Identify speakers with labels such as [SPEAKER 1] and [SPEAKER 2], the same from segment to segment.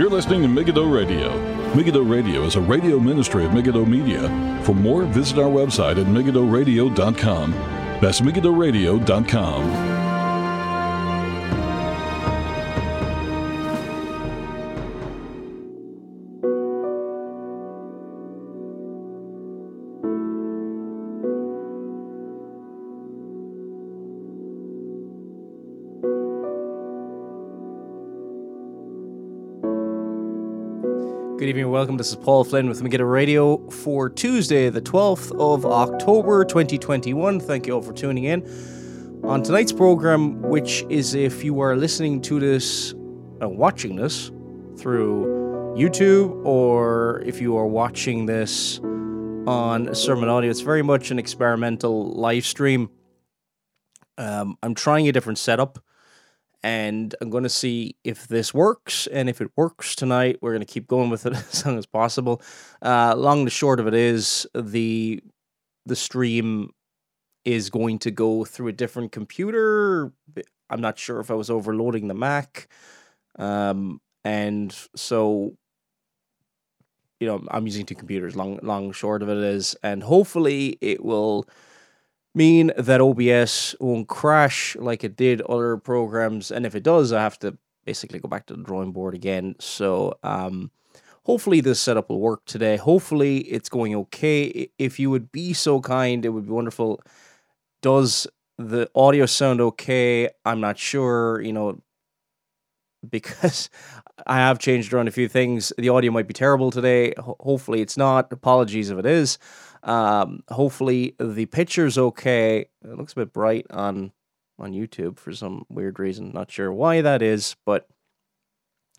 [SPEAKER 1] You're listening to Megiddo Radio. Megiddo Radio is a radio ministry of Megiddo Media. For more, visit our website at megiddoradio.com. That's megiddoradio.com.
[SPEAKER 2] evening and welcome. This is Paul Flynn with Megiddo Radio for Tuesday, the 12th of October 2021. Thank you all for tuning in. On tonight's program, which is if you are listening to this, uh, watching this through YouTube, or if you are watching this on Sermon Audio, it's very much an experimental live stream. Um, I'm trying a different setup and I'm going to see if this works. And if it works tonight, we're going to keep going with it as long as possible. Uh, long and short of it is the the stream is going to go through a different computer. I'm not sure if I was overloading the Mac, um, and so you know I'm using two computers. Long long short of it is, and hopefully it will mean that OBS won't crash like it did other programs. And if it does, I have to basically go back to the drawing board again. So um, hopefully this setup will work today. Hopefully it's going okay. If you would be so kind, it would be wonderful. Does the audio sound okay? I'm not sure, you know, because I have changed around a few things. The audio might be terrible today. Ho- hopefully it's not. Apologies if it is. Um, hopefully the picture's okay. It looks a bit bright on on YouTube for some weird reason. Not sure why that is, but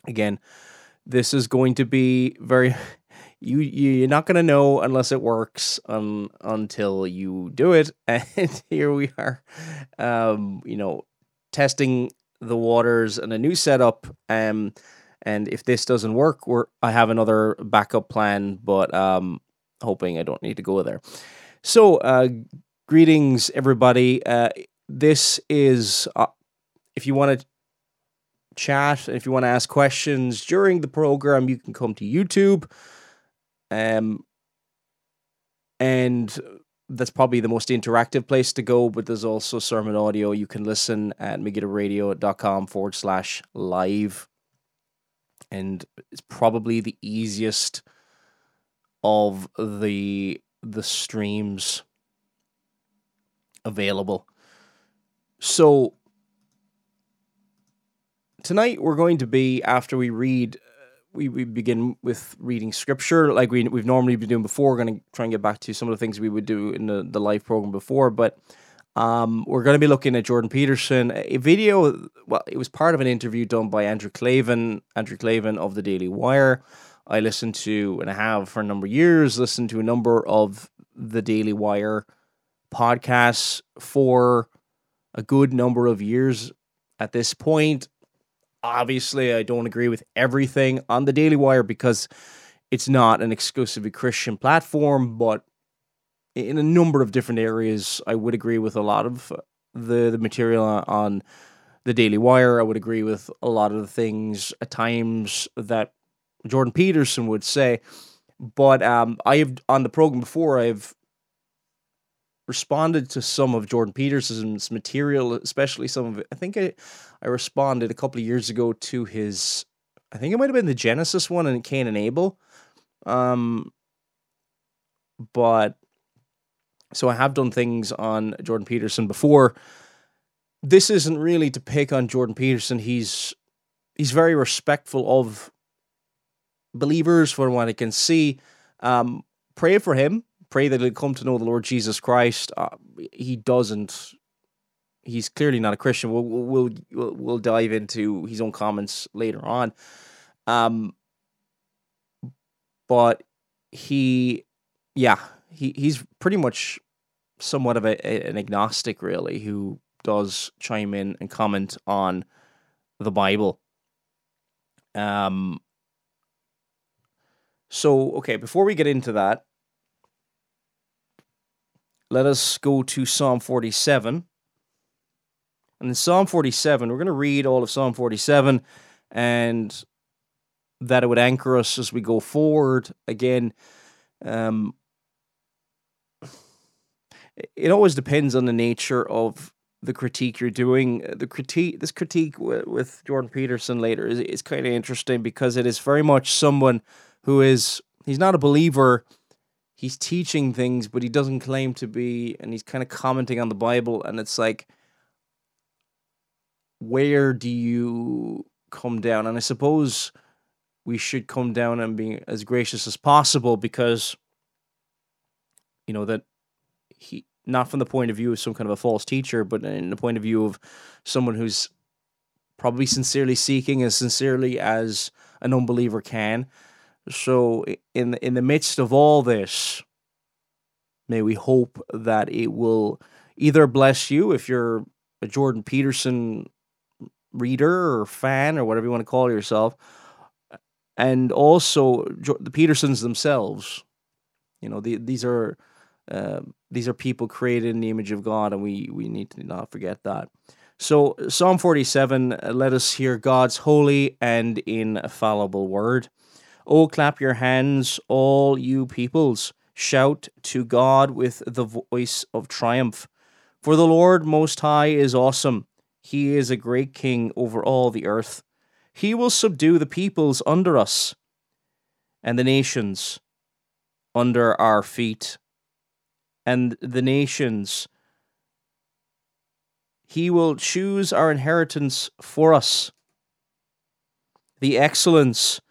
[SPEAKER 2] again, this is going to be very you you're not going to know unless it works um, until you do it and here we are um, you know testing the waters and a new setup um and if this doesn't work we're I have another backup plan but um hoping I don't need to go there. So, uh, greetings, everybody. Uh, this is, uh, if you want to chat, if you want to ask questions during the program, you can come to YouTube. Um, and that's probably the most interactive place to go, but there's also sermon audio. You can listen at megiddoradio.com forward slash live. And it's probably the easiest of the the streams available. So tonight we're going to be after we read we, we begin with reading scripture like we, we've normally been doing before. We're going to try and get back to some of the things we would do in the, the live program before, but um, we're going to be looking at Jordan Peterson, a video. Well, it was part of an interview done by Andrew Klavan, Andrew Klavan of the Daily Wire. I listened to, and I have for a number of years, listened to a number of the Daily Wire podcasts for a good number of years at this point. Obviously, I don't agree with everything on the Daily Wire because it's not an exclusively Christian platform, but in a number of different areas, I would agree with a lot of uh, the, the material on the Daily Wire. I would agree with a lot of the things at times that Jordan Peterson would say. But um, I have on the program before I've responded to some of Jordan Peterson's material, especially some of it. I think I, I responded a couple of years ago to his, I think it might have been the Genesis one and Cain and Abel. Um, but so I have done things on Jordan Peterson before. This isn't really to pick on Jordan Peterson. He's he's very respectful of believers, from what I can see. Um, pray for him. Pray that he'll come to know the Lord Jesus Christ. Uh, he doesn't. He's clearly not a Christian. We'll, we'll we'll we'll dive into his own comments later on. Um, but he, yeah, he he's pretty much somewhat of a, an agnostic, really, who does chime in and comment on the Bible. Um, so, okay, before we get into that, let us go to Psalm 47. And in Psalm 47, we're going to read all of Psalm 47 and that it would anchor us as we go forward. Again, um, it always depends on the nature of the critique you're doing. The critique, this critique with, with Jordan Peterson later is, is kind of interesting because it is very much someone who is he's not a believer. He's teaching things, but he doesn't claim to be, and he's kind of commenting on the Bible, and it's like, where do you come down? And I suppose we should come down and be as gracious as possible because, you know, that he not from the point of view of some kind of a false teacher, but in the point of view of someone who's probably sincerely seeking as sincerely as an unbeliever can. So in in the midst of all this, may we hope that it will either bless you if you're a Jordan Peterson reader or fan or whatever you want to call yourself, and also the Petersons themselves. You know, the, these are uh, these are people created in the image of God, and we we need to not forget that. So Psalm forty seven, uh, let us hear God's holy and infallible word. Oh, clap your hands, all you peoples! Shout to God with the voice of triumph. For the Lord Most High is awesome. He is a great king over all the earth. He will subdue the peoples under us and the nations under our feet and the nations. He will choose our inheritance for us. The excellence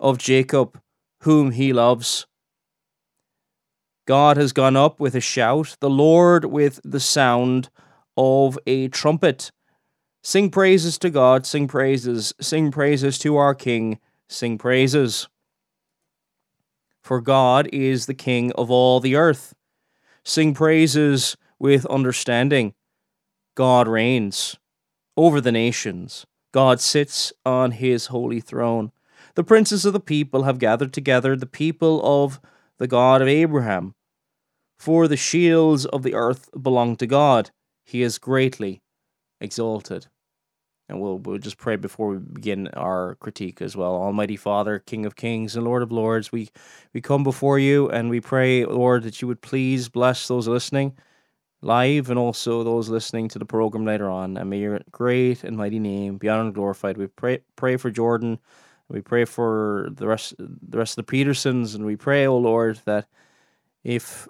[SPEAKER 2] of Jacob, whom he loves. God has gone up with a shout, the Lord with the sound of a trumpet. Sing praises to God, sing praises, sing praises to our King, sing praises. For God is the King of all the earth. Sing praises with understanding. God reigns over the nations. God sits on his holy throne. The princes of the people have gathered together, the people of the God of Abraham. For the shields of the earth belong to God. He is greatly exalted. And we'll, we'll just pray before we begin our critique as well. Almighty Father, King of Kings and Lord of Lords, we, we come before you and we pray, Lord, that you would please bless those listening live and also those listening to the program later on. And may your great and mighty name be honored and glorified. We pray pray for Jordan. We pray for the rest the rest of the Petersons, and we pray, oh Lord, that if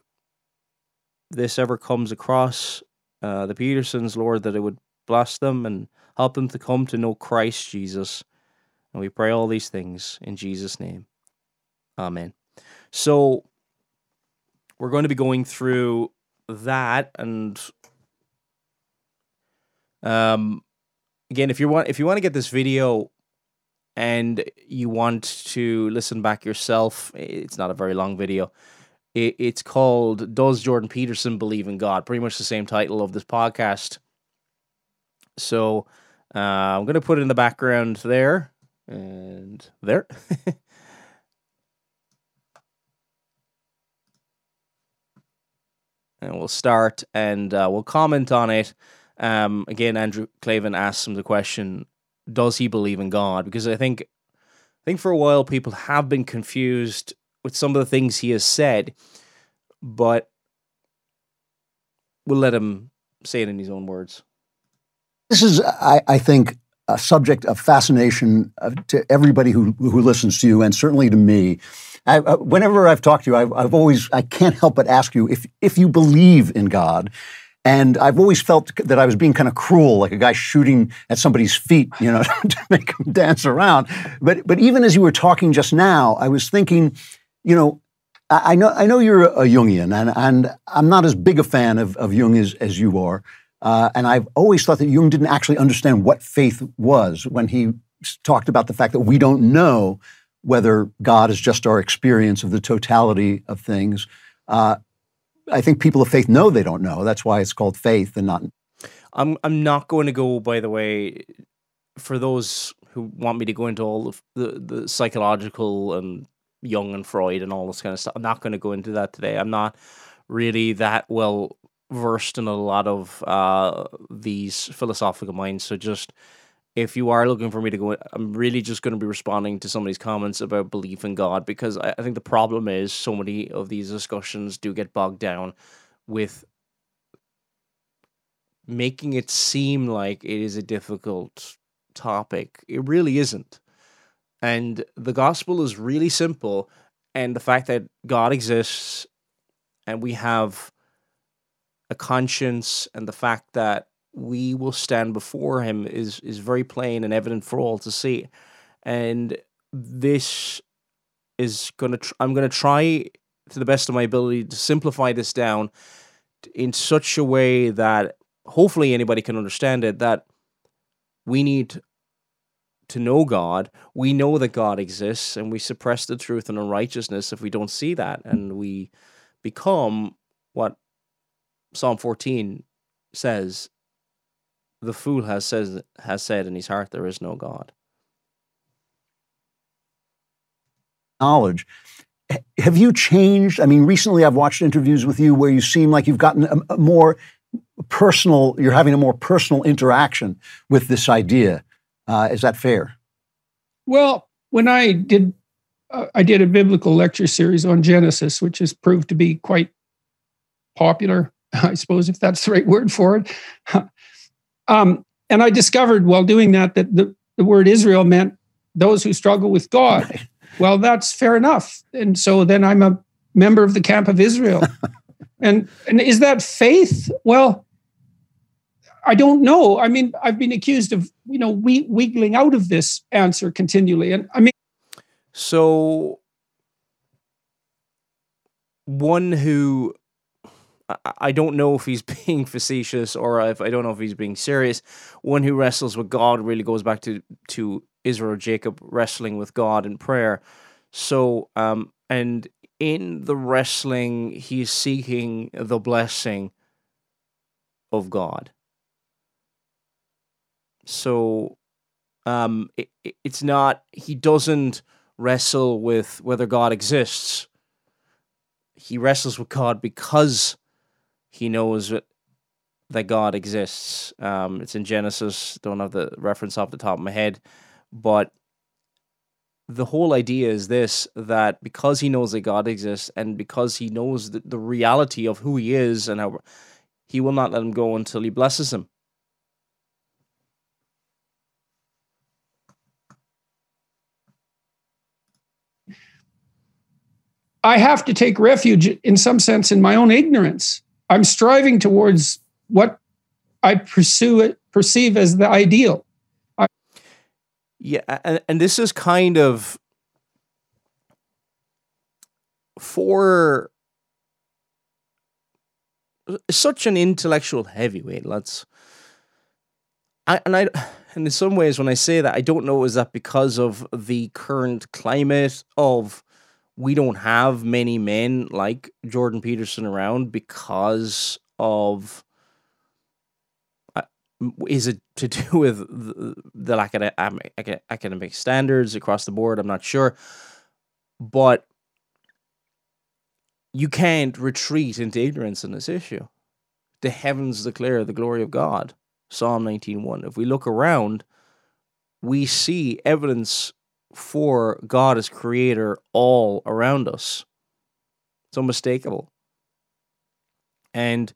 [SPEAKER 2] this ever comes across uh, the Petersons, Lord, that it would bless them and help them to come to know Christ Jesus. And we pray all these things in Jesus' name. Amen. So we're going to be going through that and um again if you want if you want to get this video and you want to listen back yourself it's not a very long video it, it's called does jordan peterson believe in god pretty much the same title of this podcast so uh, I'm going to put it in the background there and there. and we'll start and uh, we'll comment on it. Um, again, Andrew Klavan asks him the question: Does he believe in God? Because I think, I think for a while people have been confused with some of the things he has said, but we'll let him say it in his own words.
[SPEAKER 3] This is, I, I think, a subject of fascination to everybody who, who listens to you, and certainly to me. I, uh, whenever I've talked to you, I've, I've, always, I can't help but ask you if, if you believe in God. And I've always felt that I was being kind of cruel, like a guy shooting at somebody's feet, you know, to make them dance around. But, but even as you were talking just now, I was thinking, you know, I, I know, I know you're a Jungian, and, and I'm not as big a fan of, of Jung as, as you are. Uh, and I've always thought that Jung didn't actually understand what faith was when he talked about the fact that we don't know whether God is just our experience of the totality of things. Uh, I think people of faith know they don't know. That's why it's called faith and not.
[SPEAKER 2] I'm I'm not going to go. By the way, for those who want me to go into all of the the psychological and Jung and Freud and all this kind of stuff, I'm not going to go into that today. I'm not really that well versed in a lot of uh, these philosophical minds. So just if you are looking for me to go, I'm really just going to be responding to somebody's comments about belief in God because I, I think the problem is so many of these discussions do get bogged down with making it seem like it is a difficult topic. It really isn't. And the gospel is really simple. And the fact that God exists and we have a conscience and the fact that we will stand before him is is very plain and evident for all to see. And this is going to tr- I'm going to try to the best of my ability to simplify this down in such a way that hopefully anybody can understand it that we need to know God. We know that God exists and we suppress the truth and unrighteousness if we don't see that and we become what Psalm 14 says the fool has says has said in his heart there is no God.
[SPEAKER 3] Knowledge. Have you changed? I mean, recently I've watched interviews with you where you seem like you've gotten a, a more personal. You're having a more personal interaction with this idea. Uh, is that fair?
[SPEAKER 4] Well, when I did, uh, I did a biblical lecture series on Genesis, which has proved to be quite popular. I suppose if that's the right word for it. Um, and I discovered while doing that that the, the word Israel meant those who struggle with God. Well, that's fair enough. And so then I'm a member of the camp of Israel. and and is that faith? Well, I don't know. I mean, I've been accused of, you know, we, wiggling out of this answer continually. And I mean,
[SPEAKER 2] so one who I don't know if he's being facetious or if I don't know if he's being serious. One who wrestles with God really goes back to to Israel Jacob wrestling with God in prayer. So um and in the wrestling he's seeking the blessing of God. So um it, it's not he doesn't wrestle with whether God exists. He wrestles with God because he knows that God exists. Um, it's in Genesis. Don't have the reference off the top of my head, but the whole idea is this: that because he knows that God exists, and because he knows the, the reality of who he is, and how he will not let him go until he blesses him.
[SPEAKER 4] I have to take refuge, in some sense, in my own ignorance. I'm striving towards what I pursue it, perceive as the ideal. I-
[SPEAKER 2] yeah, and, and this is kind of for such an intellectual heavyweight. Let's, I and I, and in some ways, when I say that, I don't know is that because of the current climate of we don't have many men like Jordan Peterson around because of uh, is it to do with the, the lack of academic standards across the board? I'm not sure, but you can't retreat into ignorance on this issue. The heavens declare the glory of God. Psalm 19:1. If we look around, we see evidence for God as creator all around us. It's unmistakable. And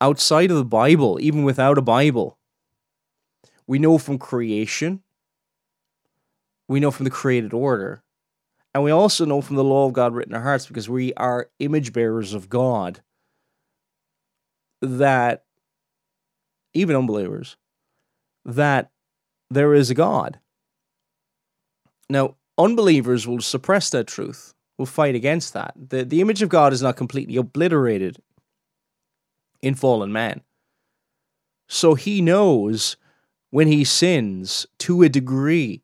[SPEAKER 2] outside of the Bible, even without a Bible, we know from creation, we know from the created order, and we also know from the law of God written in our hearts because we are image bearers of God that even unbelievers that there is a God now, unbelievers will suppress that truth, will fight against that. The, the image of God is not completely obliterated in fallen man. So he knows when he sins to a degree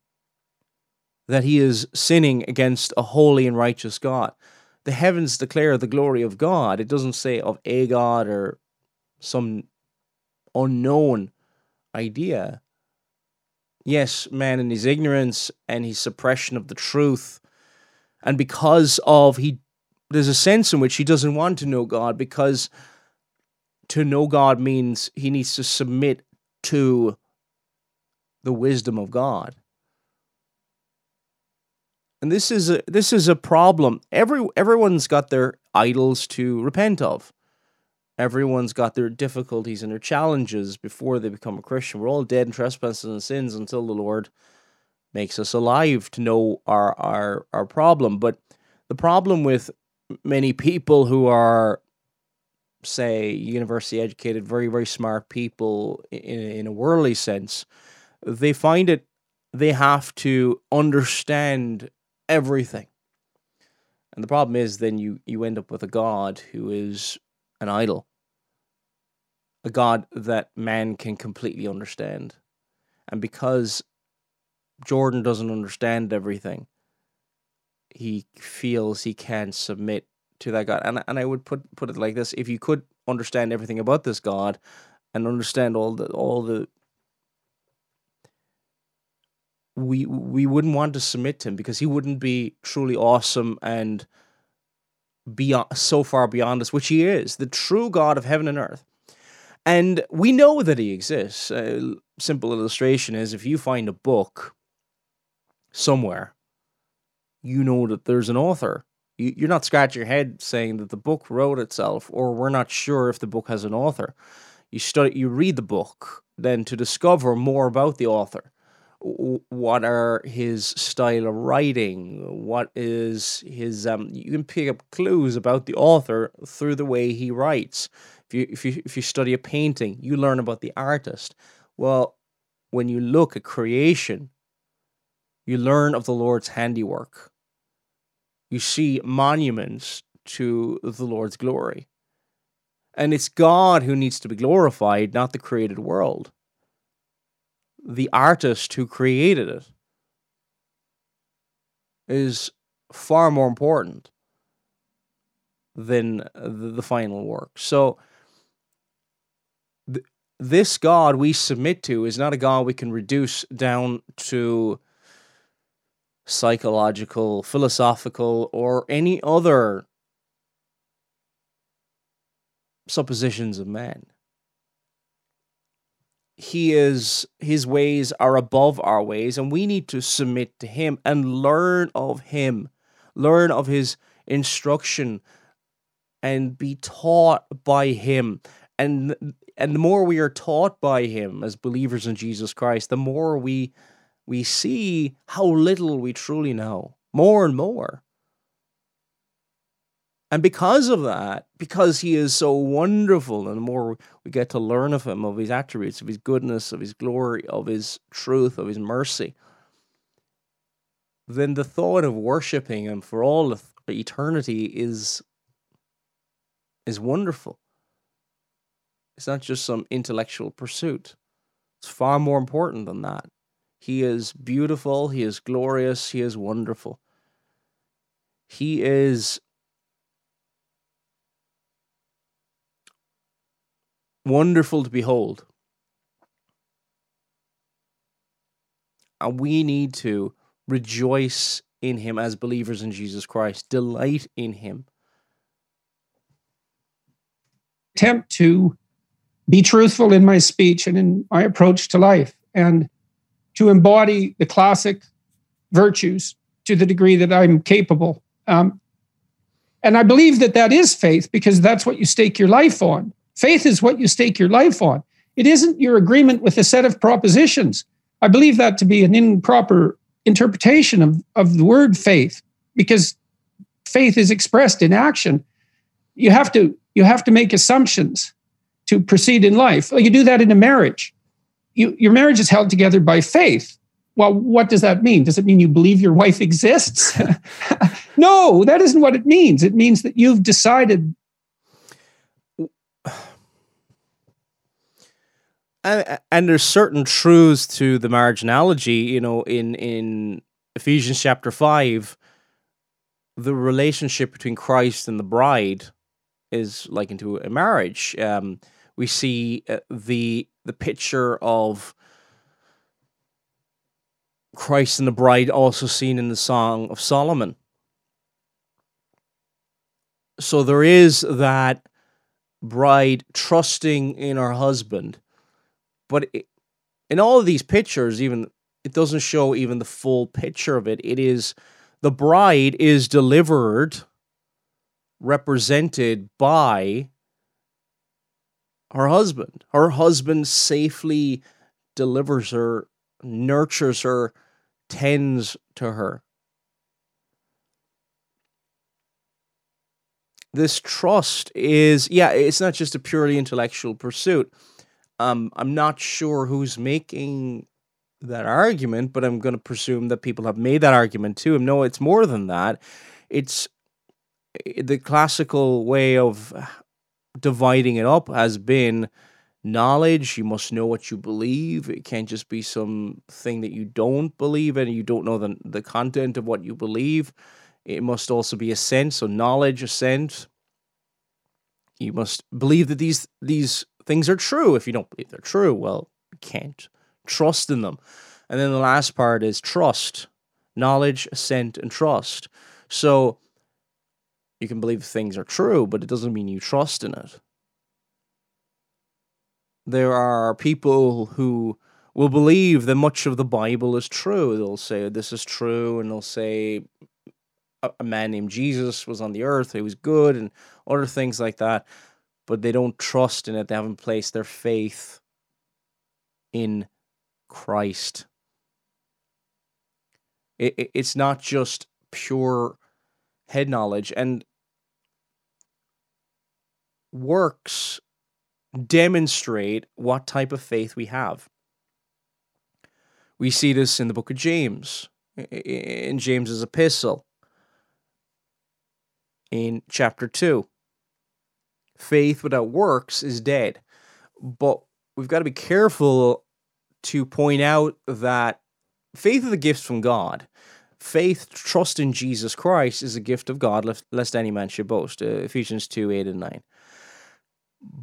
[SPEAKER 2] that he is sinning against a holy and righteous God. The heavens declare the glory of God. It doesn't say of a God or some unknown idea yes, man, in his ignorance and his suppression of the truth, and because of he, there's a sense in which he doesn't want to know God because to know God means he needs to submit to the wisdom of God. And this is a this is a problem. Every everyone's got their idols to repent of. Everyone's got their difficulties and their challenges before they become a Christian. We're all dead in trespasses and sins until the Lord makes us alive to know our our our problem. But the problem with many people who are say university educated, very, very smart people in, in a worldly sense, they find it they have to understand everything. And the problem is then you you end up with a God who is an idol. A God that man can completely understand. And because Jordan doesn't understand everything, he feels he can submit to that God. And and I would put put it like this: if you could understand everything about this God and understand all the all the we we wouldn't want to submit to him because he wouldn't be truly awesome and beyond so far beyond us, which he is, the true God of heaven and earth. And we know that he exists. A simple illustration is if you find a book somewhere, you know that there's an author. You're not scratching your head saying that the book wrote itself, or we're not sure if the book has an author. You study, you read the book, then to discover more about the author what are his style of writing? What is his um you can pick up clues about the author through the way he writes. If you if you if you study a painting you learn about the artist. Well when you look at creation you learn of the lord's handiwork. You see monuments to the lord's glory. And it's god who needs to be glorified not the created world the artist who created it is far more important than the, final work. So, th- this God we submit to is not a God we can reduce down to psychological, philosophical, or any other suppositions of man he is his ways are above our ways and we need to submit to him and learn of him learn of his instruction and be taught by him. And and the more we are taught by him as believers in Jesus Christ the more we we see how little we truly know more and more and because of that, because he is so wonderful, and the more we get to learn of him, of his attributes, of his goodness, of his glory, of his truth, of his mercy, then the thought of worshiping him for all eternity is is wonderful. It's not just some intellectual pursuit. It's far more important than that. He is beautiful, he is glorious, he is wonderful. He is wonderful to behold. And we need to rejoice in him as believers in Jesus Christ, delight in him.
[SPEAKER 4] Attempt to be truthful in my speech and in my approach to life, and to embody the classic virtues to the degree that I'm capable. Um, and I believe that that is faith because that's what you stake your life on. Faith is what you stake your life on. It isn't your agreement with a set of propositions. I believe that to be an improper interpretation of, of the word faith because faith is expressed in action. You have to you have to make assumptions to proceed in life. You do that in a marriage. You, your marriage is held together by faith. Well, what does that mean? Does it mean you believe your wife exists? no, that isn't what it means. It means that you've decided
[SPEAKER 2] and, there's certain truths to the marriage analogy you know in in ephesians chapter 5 the relationship between christ and the bride is like into a marriage. Um, we see uh, the the picture of christ and the bride also seen in the song of solomon. So there is that bride trusting in her husband but it, in all of these pictures, even it doesn't show even the full picture of it. It is the bride is delivered, represented by her husband. Her husband safely delivers her, nurtures her, tends to her. This trust is, yeah, it's not just a purely intellectual pursuit. Um, I'm not sure who's making that argument, but I'm going to presume that people have made that argument to him. No, it's more than that. It's eh, the classical way of dividing it up has been knowledge. You must know what you believe. It can't just be something that you don't believe in. You don't know the, the content of what you believe. It must also be a sense, So knowledge, a sense. You must believe that these these things are true. If you don't believe they're true, well, you can't trust in them. And then the last part is trust, knowledge, assent, and trust. So you can believe things are true, but it doesn't mean you trust in it. There are people who will believe that much of the Bible is true. They'll say this is true, and they'll say a man named Jesus was on the earth, he was good, and other things like that. But they don't trust in it. They haven't placed their faith in Christ. It, it, it's not just pure head knowledge and works demonstrate what type of faith we have. We see this in the book of James, in James's epistle, in chapter 2. Faith without works is dead. But we've got to be careful to point out that faith is a gift from God. Faith, trust in Jesus Christ, is a gift of God, lest any man should boast. Uh, Ephesians 2 8 and 9.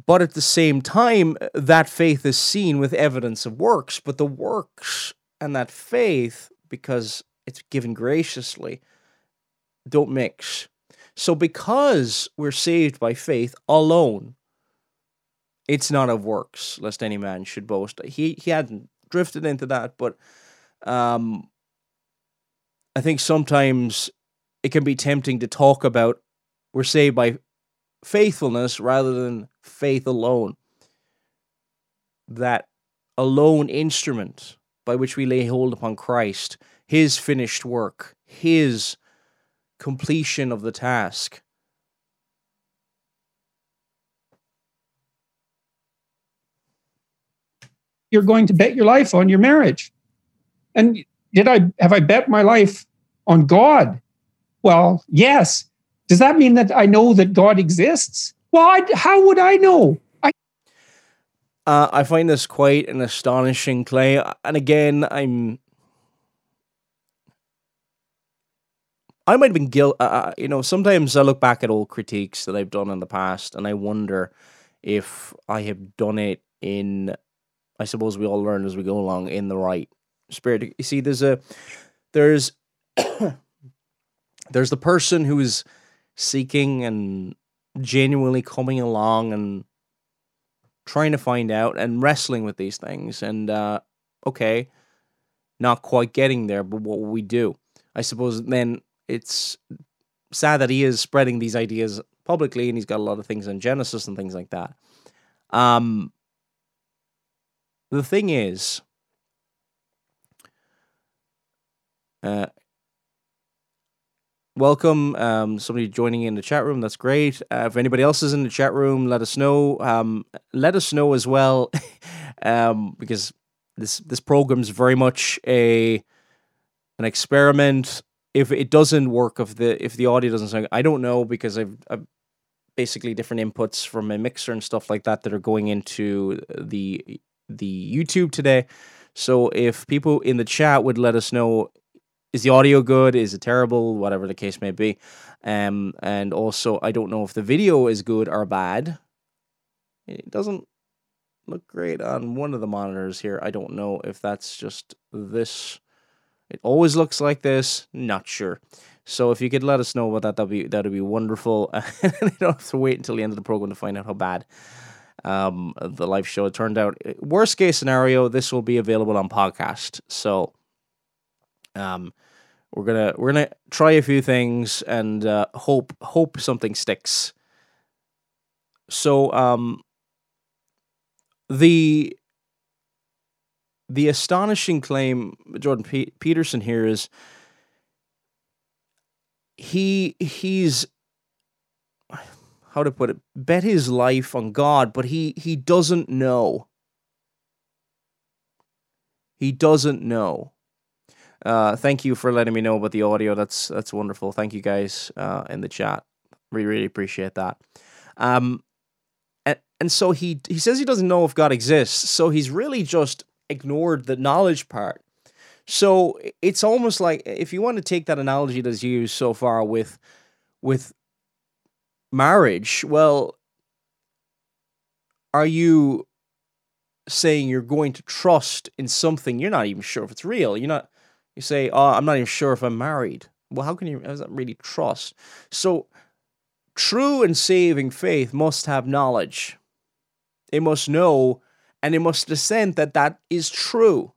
[SPEAKER 2] But at the same time, that faith is seen with evidence of works, but the works and that faith, because it's given graciously, don't mix. So, because we're saved by faith alone, it's not of works, lest any man should boast. He he hadn't drifted into that, but um, I think sometimes it can be tempting to talk about we're saved by faithfulness rather than faith alone. That alone instrument by which we lay hold upon Christ, his finished work, his completion of the task.
[SPEAKER 4] You're going to bet your life on your marriage. And did I have I bet my life on God? Well, yes. Does that mean that I know that God exists? Well, I, how would I know? I
[SPEAKER 2] uh, I find this quite an astonishing claim, and again, I'm I might have been guilty. Uh, uh, you know, sometimes I look back at old critiques that I've done in the past, and I wonder if I have done it in. I suppose we all learn as we go along in the right spirit. You see, there's a there's there's the person who is seeking and genuinely coming along and trying to find out and wrestling with these things. And uh, okay, not quite getting there, but what will we do? I suppose then it's sad that he is spreading these ideas publicly and he's got a lot of things on Genesis and things like that. Um, the thing is, uh, welcome. Um, somebody joining in the chat room. That's great. Uh, if anybody else is in the chat room, let us know. Um, let us know as well, um, because this this program is very much a an experiment. If it doesn't work, if the if the audio doesn't sound, I don't know because I've, I've basically different inputs from a mixer and stuff like that that are going into the the YouTube today. So if people in the chat would let us know is the audio good? Is it terrible? Whatever the case may be. Um, and also, I don't know if the video is good or bad. It doesn't look great on one of the monitors here. I don't know if that's just this. It always looks like this. Not sure. So if you could let us know about that, that'd be that'd be wonderful. you don't have to wait until the end of the program to find out how bad. um, the live show. Turned out worst case scenario, this will be available on podcast. So, um, we're gonna we're gonna try a few things and uh, hope hope something sticks. So, um, the the astonishing claim Jordan P- Peterson here is he he's how to put it bet his life on God, but he he doesn't know. He doesn't know. Uh, thank you for letting me know about the audio. That's that's wonderful. Thank you guys uh, in the chat. We really appreciate that. Um, and and so he he says he doesn't know if God exists. So he's really just ignored the knowledge part. So it's almost like if you want to take that analogy that's used so far with with marriage, well, are you saying you're going to trust in something you're not even sure if it's real? You're not. You say, "Oh, I'm not even sure if I'm married." Well, how can you? How does that really trust? So, true and saving faith must have knowledge. It must know, and it must assent that that is true.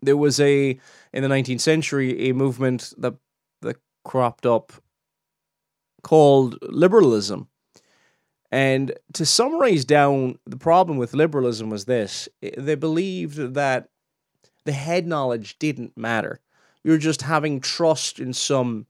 [SPEAKER 2] There was a in the 19th century a movement that that cropped up called liberalism. And to summarize down, the problem with liberalism was this they believed that the head knowledge didn't matter. You're just having trust in some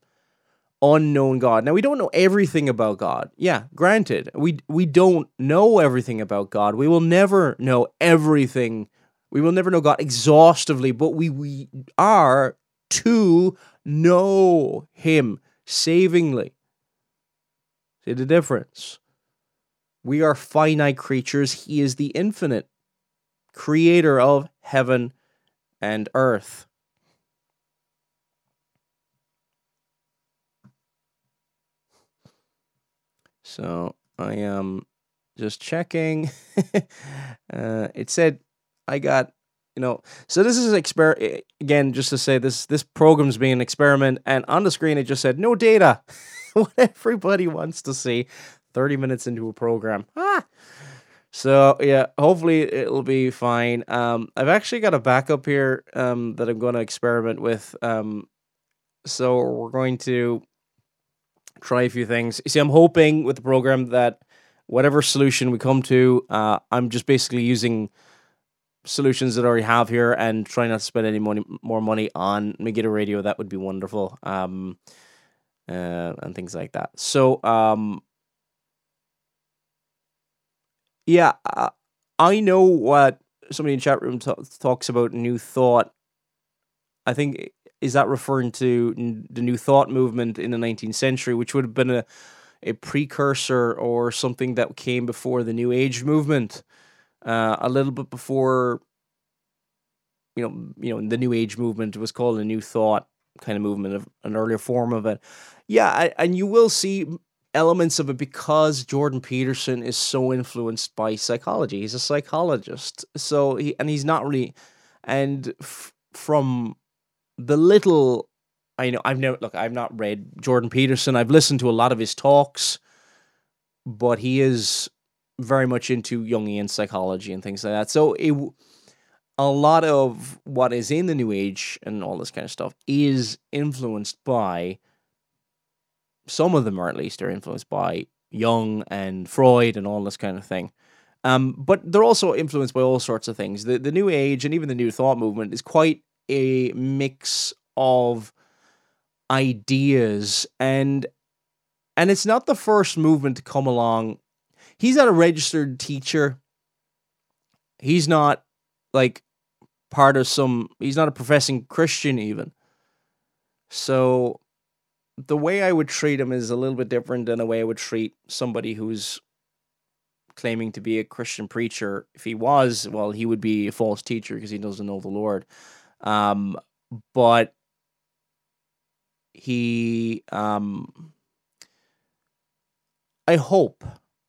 [SPEAKER 2] unknown God. Now we don't know everything about God. Yeah, granted, we we don't know everything about God. We will never know everything. We will never know God exhaustively, but we we are to know him savingly. See the difference? We are finite creatures. He is the infinite creator of heaven and earth. So I am just checking. uh, it said I got, you know, so this is exper again just to say this this program's being an experiment, and on the screen it just said no data. what everybody wants to see 30 minutes into a program. Ah. So yeah, hopefully it'll be fine. Um, I've actually got a backup here um, that I'm going to experiment with. Um, so we're going to try a few things. You see, I'm hoping with the program that whatever solution we come to, uh, I'm just basically using solutions that I already have here and trying not to spend any money more money on Megiddo Radio. That would be wonderful. Um, uh, and things like that. So, um, yeah, uh, I know what somebody in chat room t- talks about new thought. I think is that referring to n- the new thought movement in the 19th century, which would have been a a precursor or something that came before the new age movement, uh, a little bit before. You know, you know, the new age movement was called a new thought kind of movement, of an earlier form of it. Yeah, and you will see elements of it because Jordan Peterson is so influenced by psychology. He's a psychologist, so he and he's not really, and f- from the little I know, I've never look. I've not read Jordan Peterson. I've listened to a lot of his talks, but he is very much into Jungian psychology and things like that. So it a lot of what is in the new age and all this kind of stuff is influenced by some of them are at least are influenced by Jung and Freud and all this kind of thing. Um, but they're also influenced by all sorts of things. The the new age and even the new thought movement is quite a mix of ideas and and it's not the first movement to come along. He's not a registered teacher. He's not like part of some he's not a professing Christian even. So the way I would treat him is a little bit different than the way I would treat somebody who's claiming to be a Christian preacher. If he was, well, he would be a false teacher because he doesn't know the Lord. Um, but he, um, I hope,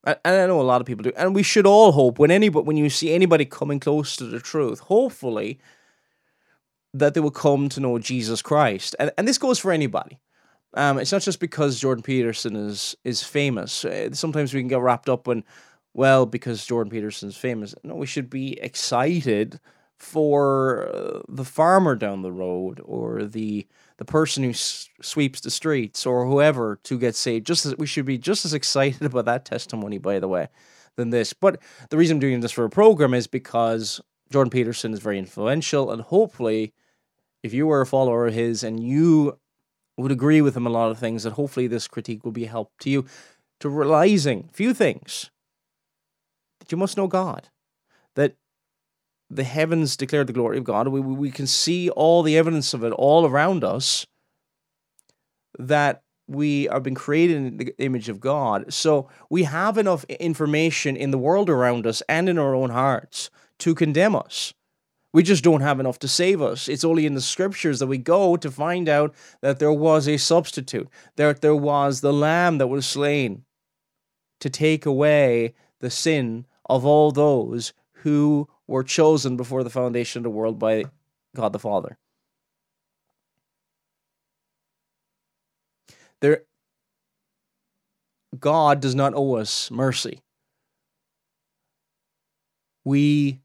[SPEAKER 2] and I know a lot of people do, and we should all hope when anybody, when you see anybody coming close to the truth, hopefully that they will come to know Jesus Christ, and and this goes for anybody. Um, it's not just because Jordan Peterson is is famous. Uh, sometimes we can get wrapped up in, well, because Jordan Peterson's famous. No, we should be excited for uh, the farmer down the road or the the person who s- sweeps the streets or whoever to get saved. Just as we should be just as excited about that testimony, by the way, than this. But the reason I'm doing this for a program is because Jordan Peterson is very influential, and hopefully, if you were a follower of his and you would agree with him a lot of things, that hopefully this critique will be a help to you to realizing few things that you must know God, the heavens declare the glory of God. We, we can see all the evidence of it all around us, that we have been created in the image of God. So we have enough information in the world around us and in our own hearts to condemn us. We just don't have enough to save us. It's only in the scriptures that we go to find out that there was a substitute, that there was the lamb that was slain to take away the sin of all those who were chosen before the foundation of the world by God the Father. There, God does not owe us mercy. We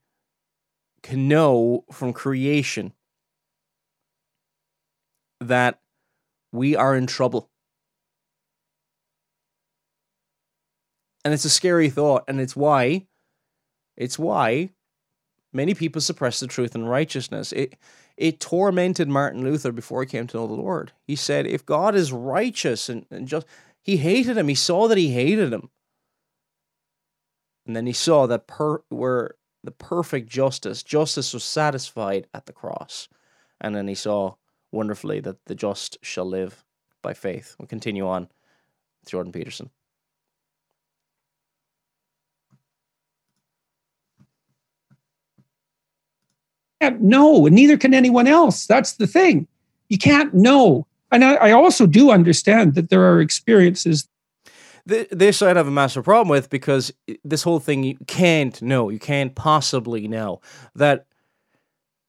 [SPEAKER 2] can know from creation that we are in trouble. And it's a scary thought, and it's why it's why many people suppress the truth and righteousness. It it tormented Martin Luther before he came to know the Lord. He said, if God is righteous and, and just he hated him, he saw that he hated him. And then he saw that per where the perfect justice, justice was satisfied at the cross. And then he saw wonderfully that the just shall live by faith. We'll continue on Jordan Peterson.
[SPEAKER 4] Can't know, and neither can anyone else. That's the thing. You can't know. And I, I also do understand that there are experiences.
[SPEAKER 2] This I'd have a massive problem with because this whole thing you can't know. You can't possibly know that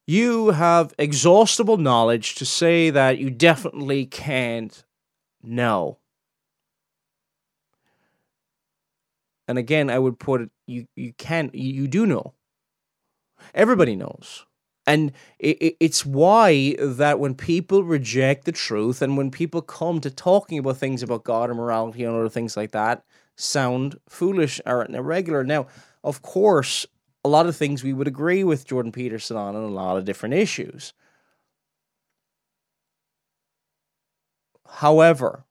[SPEAKER 2] you have exhaustible knowledge to say that you definitely can't know. And again, I would put it you you can you do know. Everybody knows. And it, it's why that when people reject the truth and when people come to talking about things about God and morality and other things like that, sound foolish or irregular. Now, of course, a lot of things we would agree with Jordan Peterson on and a lot of different issues. However,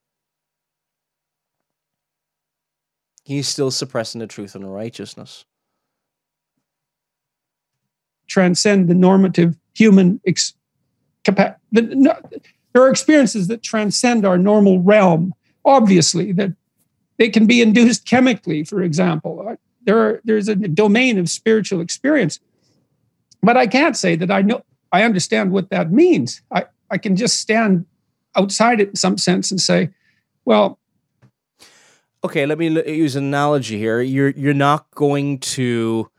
[SPEAKER 2] he's still suppressing the truth and the righteousness
[SPEAKER 4] transcend the normative human ex- the, no, there are experiences that transcend our normal realm. Obviously that they can be induced chemically for example. Uh, there are, there's a domain of spiritual experience. But i can't say that i know i understand what that means. I, I can just stand outside it in some sense and say well
[SPEAKER 2] okay let me use an analogy here. You're you're not going to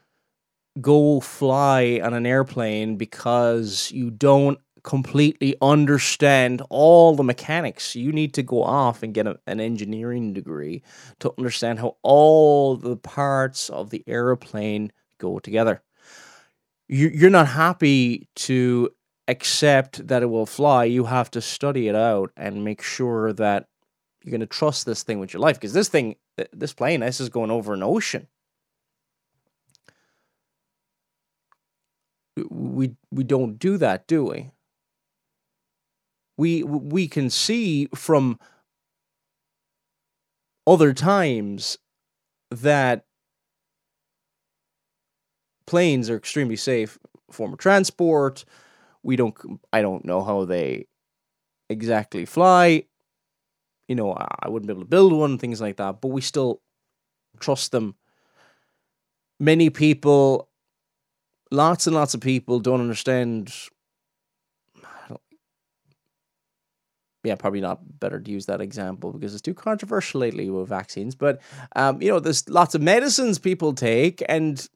[SPEAKER 2] go fly on an airplane because you don't completely understand all the mechanics. You need to go off and get a, an engineering degree to understand how all the parts of the airplane go together. You, you're not happy to accept that it will fly. You have to study it out and make sure that you're going to trust this thing with your life because this thing, this plane, this is going over an ocean. We we don't do that, do we? We we can see from other times that planes are extremely safe form of transport. We don't I don't know how they exactly fly. You know, I wouldn't be able to build one, things like that, but we still trust them. Many people lots and lots of people don't understand. yeah, probably not better to use that example because it's too controversial lately with vaccines. But um, you know, there's lots of medicines people take, and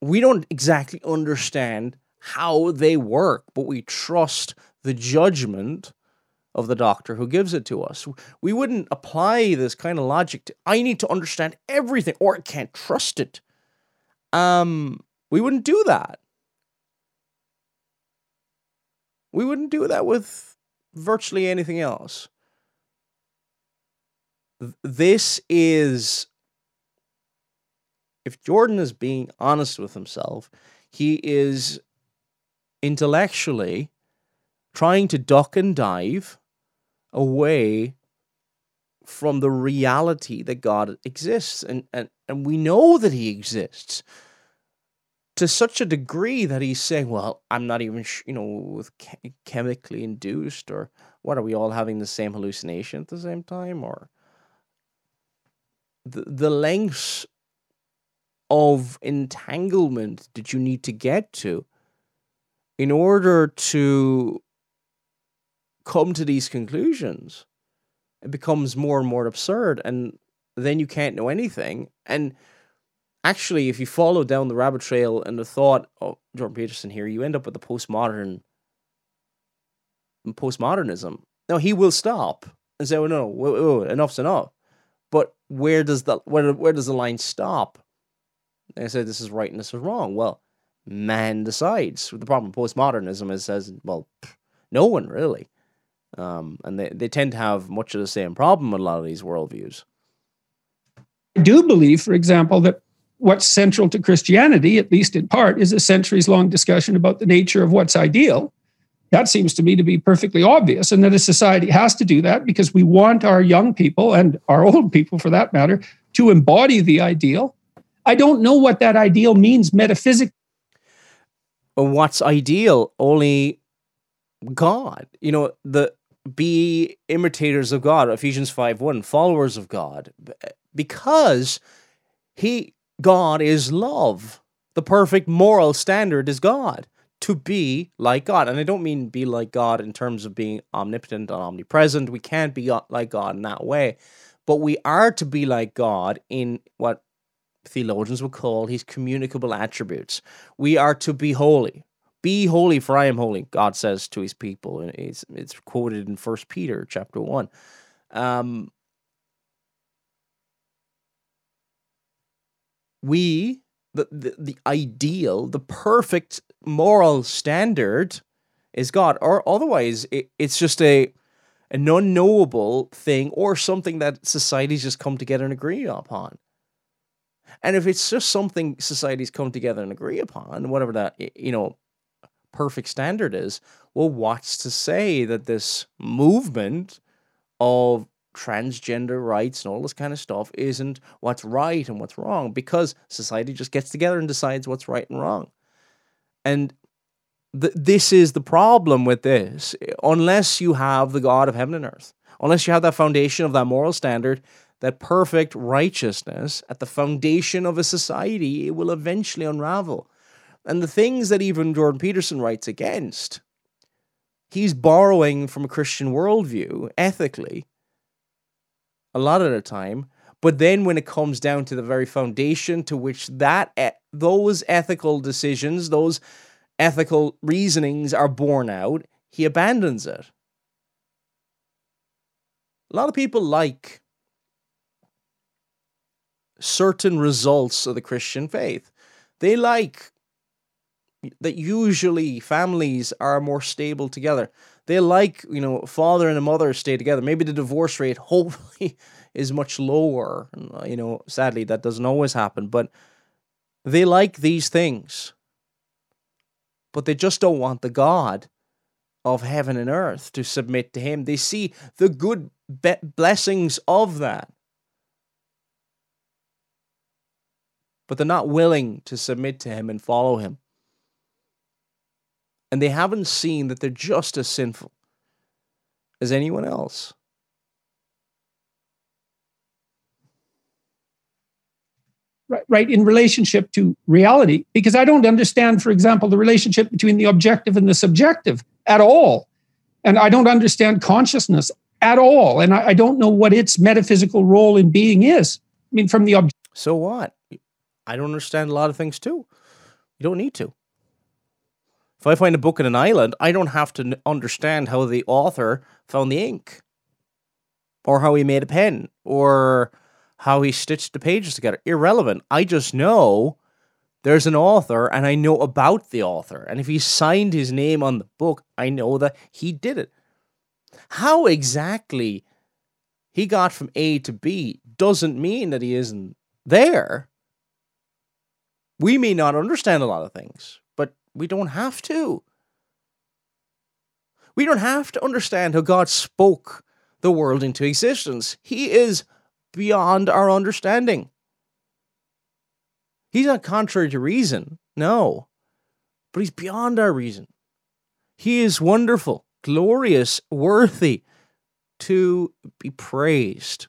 [SPEAKER 2] we don't exactly understand how they work, but we trust the judgment of the doctor who gives it to us. We wouldn't apply this kind of logic to I need to understand everything or I can't trust it. Um we wouldn't do that. We wouldn't do that with virtually anything else. This is if Jordan is being honest with himself, he is intellectually trying to duck and dive away from the reality that God exists. And, and, and we know that he exists to such a degree that he's saying, well, I'm not even, sh- you know, chemically induced, or what are we all having the same hallucination at the same time? Or the, the lengths of entanglement that you need to get to in order to come to these conclusions it becomes more and more absurd and then you can't know anything and actually if you follow down the rabbit trail and the thought of jordan peterson here you end up with the postmodern postmodernism now he will stop and say oh no whoa, whoa, enough's enough but where does the where, where does the line stop they say this is right and this is wrong. Well, man decides. The problem with postmodernism is says, well, no one really. Um, and they, they tend to have much of the same problem with a lot of these worldviews.
[SPEAKER 4] I do believe, for example, that what's central to Christianity, at least in part, is a centuries long discussion about the nature of what's ideal. That seems to me to be perfectly obvious, and that a society has to do that because we want our young people and our old people, for that matter, to embody the ideal I don't know what that ideal means metaphysically.
[SPEAKER 2] What's ideal? Only God. You know, the be imitators of God, Ephesians 5 1, followers of God. Because he God is love. The perfect moral standard is God. To be like God. And I don't mean be like God in terms of being omnipotent and omnipresent. We can't be like God in that way. But we are to be like God in what theologians would call his communicable attributes. We are to be holy. Be holy, for I am holy, God says to his people. And it's, it's quoted in First Peter chapter 1. Um, we, the, the, the ideal, the perfect moral standard is God. Or otherwise, it, it's just a an unknowable thing or something that societies just come together and agree upon. And if it's just something societies come together and agree upon, whatever that, you know, perfect standard is, well, what's to say that this movement of transgender rights and all this kind of stuff isn't what's right and what's wrong because society just gets together and decides what's right and wrong. And th- this is the problem with this. Unless you have the God of heaven and earth, unless you have that foundation of that moral standard, that perfect righteousness at the foundation of a society, it will eventually unravel. And the things that even Jordan Peterson writes against, he's borrowing from a Christian worldview ethically a lot of the time. But then when it comes down to the very foundation to which that those ethical decisions, those ethical reasonings are borne out, he abandons it. A lot of people like certain results of the Christian faith. They like that usually families are more stable together. They like, you know, father and a mother stay together. Maybe the divorce rate hopefully is much lower. You know, sadly that doesn't always happen, but they like these things. But they just don't want the God of heaven and earth to submit to him. They see the good be- blessings of that. but they're not willing to submit to him and follow him. And they haven't seen that they're just as sinful as anyone else.
[SPEAKER 4] Right, right, in relationship to reality, because I don't understand, for example, the relationship between the objective and the subjective at all. And I don't understand consciousness at all. And I, I don't know what its metaphysical role in being is. I mean, from the object.
[SPEAKER 2] So what? I don't understand a lot of things too. You don't need to. If I find a book in an island, I don't have to understand how the author found the ink, or how he made a pen, or how he stitched the pages together. Irrelevant. I just know there's an author and I know about the author. And if he signed his name on the book, I know that he did it. How exactly he got from A to B doesn't mean that he isn't there. We may not understand a lot of things, we don't have to. We don't have to understand how God spoke the world into existence. He is beyond our understanding. He's not contrary to reason, no, but he's beyond our reason. He is wonderful, glorious, worthy to be praised.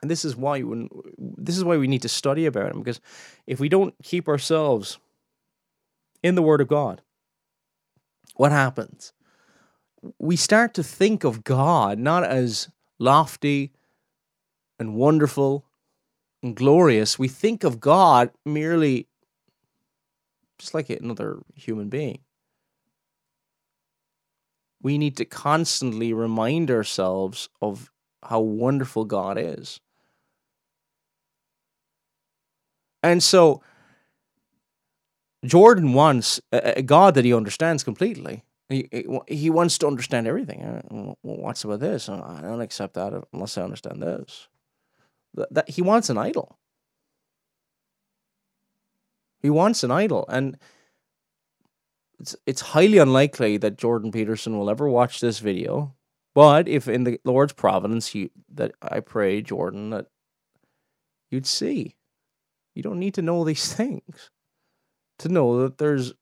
[SPEAKER 2] And this is why when this is why we need to study about him because if we don't keep ourselves in the word of God, what happens? We start to think of God not as lofty and wonderful and glorious, we think of God merely just like another human being. We need to constantly remind ourselves of how wonderful God is. And so, Jordan wants a God that he understands completely. He, he wants to understand everything. Uh, what's about this? I don't accept that unless I understand this that he wants an idol. He wants an idol, and it's it's highly unlikely that Jordan Peterson will ever watch this video. But if in the Lord's providence, that I pray, Jordan, that you'd see, you don't need to know these things to know that there's,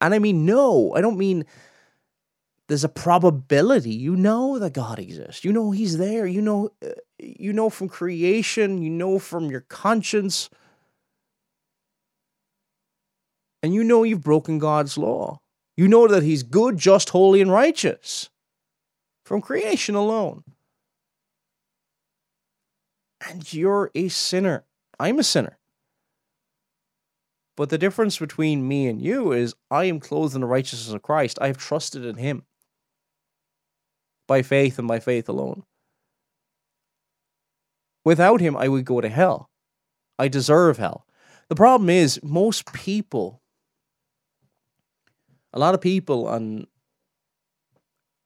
[SPEAKER 2] and I mean no, I don't mean there's a probability you know that God exists. You know He's there. You know, uh, you know from creation. You know from your conscience, and you know you've broken God's law. You know that He's good, just, holy, and righteous from creation alone. And you're a sinner. I'm a sinner. But the difference between me and you is I am clothed in the righteousness of Christ. I have trusted in Him by faith and by faith alone. Without him, I would go to hell. I deserve hell. The problem is, most people, a lot of people on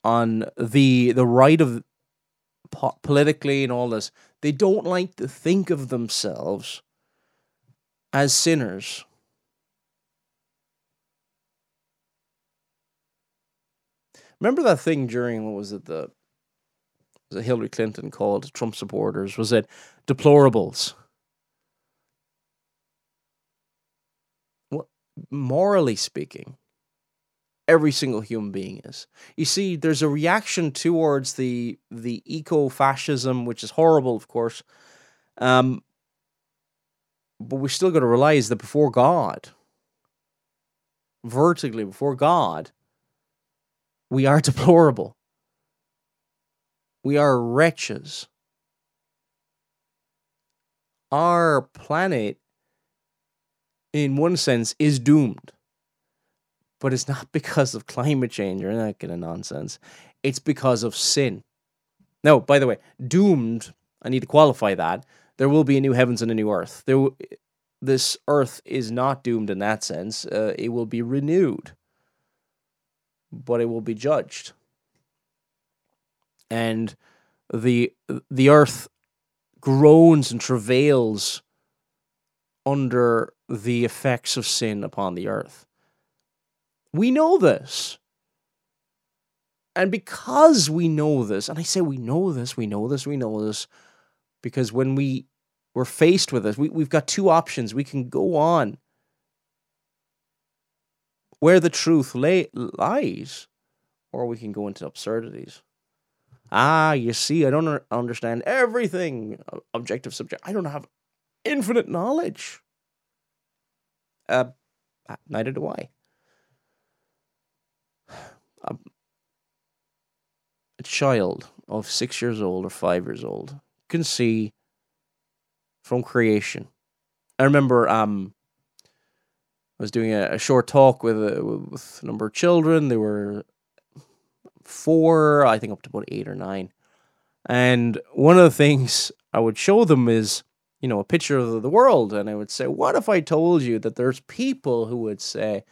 [SPEAKER 2] on the the right of po- politically and all this, they don't like to think of themselves as sinners Remember that thing during what was it the was it Hillary Clinton called Trump supporters? Was it deplorables? Well, morally speaking, every single human being is. You see, there's a reaction towards the the eco-fascism, which is horrible, of course. Um, but we still got to realize that before God, vertically before God, we are deplorable. We are wretches. Our planet, in one sense, is doomed. But it's not because of climate change or that kind of nonsense. It's because of sin. No, by the way, doomed, I need to qualify that. There will be a new heavens and a new earth. There, this earth is not doomed in that sense. Uh, it will be renewed but it will be judged. And the the earth groans and travails under the effects of sin upon the earth. We know this. And because we know this, and I say we know this, we know this, we know this, because when we we're faced with this, we, we've got two options. We can go on where the truth lay, lies, or we can go into absurdities. Ah, you see, I don't understand everything. Objective, subject. I don't have infinite knowledge. Uh, neither do I. A, a child of six years old or five years old can see from creation. I remember um, was doing a, a short talk with a, with a number of children. They were four, I think, up to about eight or nine. And one of the things I would show them is, you know, a picture of the world, and I would say, "What if I told you that there's people who would say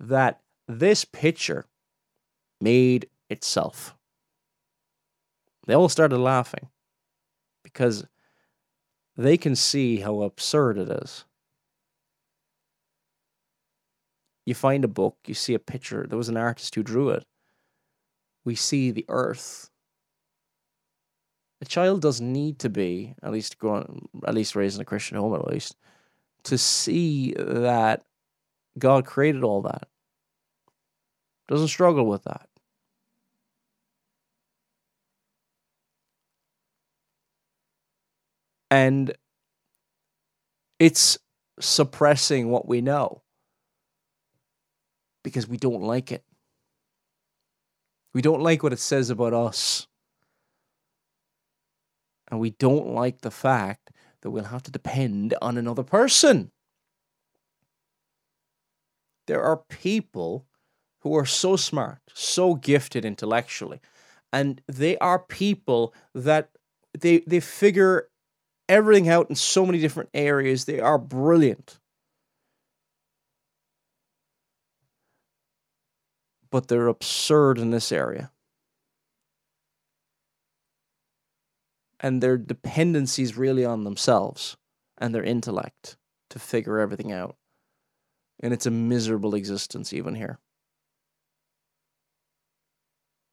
[SPEAKER 2] that this picture made itself?" They all started laughing because they can see how absurd it is. You find a book, you see a picture, there was an artist who drew it. We see the earth. A child doesn't need to be, at least growing, at least raised in a Christian home, at least, to see that God created all that. Doesn't struggle with that. And it's suppressing what we know because we don't like it. We don't like what it says about us. And we don't like the fact that we'll have to depend on another person. There are people who are so smart, so gifted intellectually, and they are people that they they figure everything out in so many different areas. They are brilliant. But they're absurd in this area. And their dependency is really on themselves and their intellect to figure everything out. And it's a miserable existence, even here.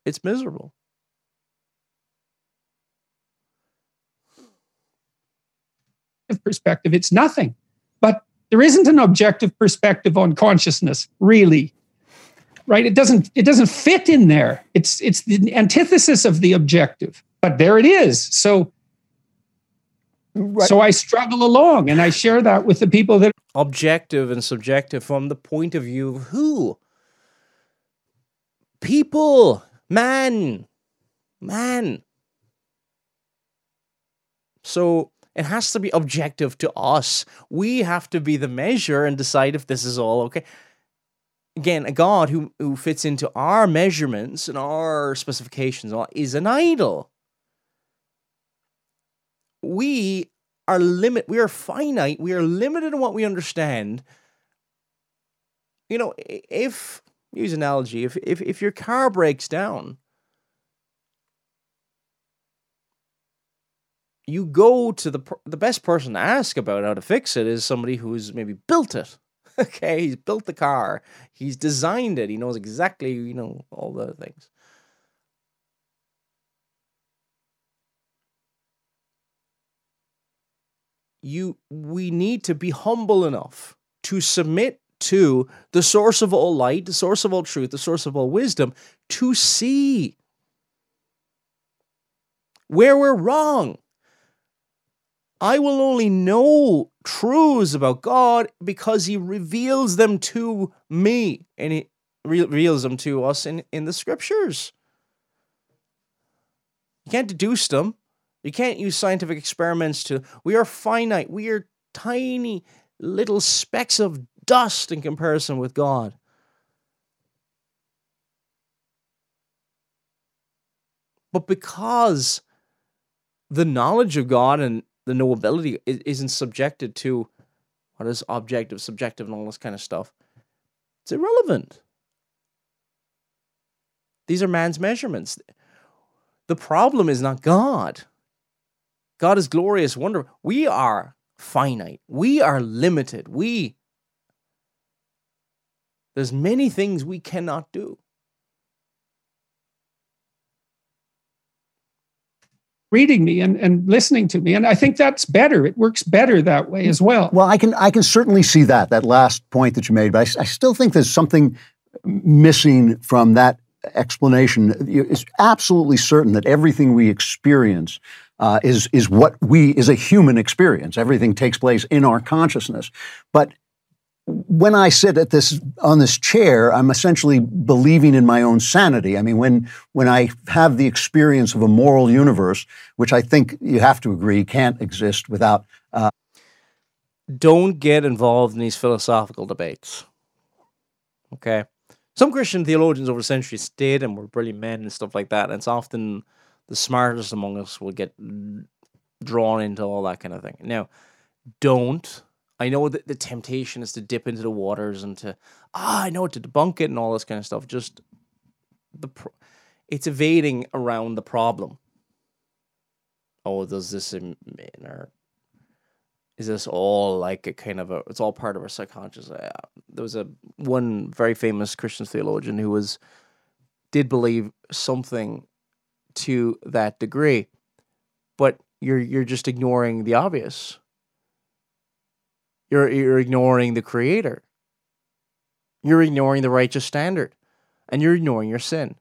[SPEAKER 2] It's miserable.
[SPEAKER 4] perspective, it's nothing. But there isn't an objective perspective on consciousness, really. Right? It doesn't it doesn't fit in there. It's it's the antithesis of the objective. But there it is. So Right. So I struggle along and I share that with the people that
[SPEAKER 2] objective and subjective from the point of view of who? People, man, man. So it has to be objective to us. We have to be the measure and decide if this is all okay. Again, a God who, who fits into our measurements and our specifications is an idol. We are limit we are finite, we are limited in what we understand. You know, if use analogy, if if, if your car breaks down, you go to the the best person to ask about how to fix it is somebody who's maybe built it. Okay, he's built the car, he's designed it, he knows exactly, you know, all the things. You we need to be humble enough to submit to the source of all light, the source of all truth, the source of all wisdom, to see where we're wrong. I will only know truths about God because He reveals them to me and He reveals them to us in, in the scriptures. You can't deduce them. You can't use scientific experiments to. We are finite. We are tiny little specks of dust in comparison with God. But because the knowledge of God and the knowability isn't subjected to what is objective, subjective, and all this kind of stuff. It's irrelevant. These are man's measurements. The problem is not God. God is glorious, wonder. We are finite. We are limited. We there's many things we cannot do.
[SPEAKER 4] Reading me and, and listening to me. And I think that's better. It works better that way as well.
[SPEAKER 3] Well, I can I can certainly see that, that last point that you made, but I, I still think there's something missing from that explanation. It's absolutely certain that everything we experience uh, is is what we is a human experience. Everything takes place in our consciousness, but when I sit at this on this chair, I'm essentially believing in my own sanity. I mean, when when I have the experience of a moral universe, which I think you have to agree can't exist without. Uh,
[SPEAKER 2] Don't get involved in these philosophical debates. Okay. Some Christian theologians over the centuries did and were brilliant men and stuff like that. And it's often the smartest among us will get drawn into all that kind of thing. Now, don't. I know that the temptation is to dip into the waters and to, ah, I know to debunk it and all this kind of stuff. Just the, pro- it's evading around the problem. Oh, does this mean or is this all like a kind of a it's all part of our subconscious uh, there was a one very famous christian theologian who was did believe something to that degree but you're you're just ignoring the obvious you're you're ignoring the creator you're ignoring the righteous standard and you're ignoring your sin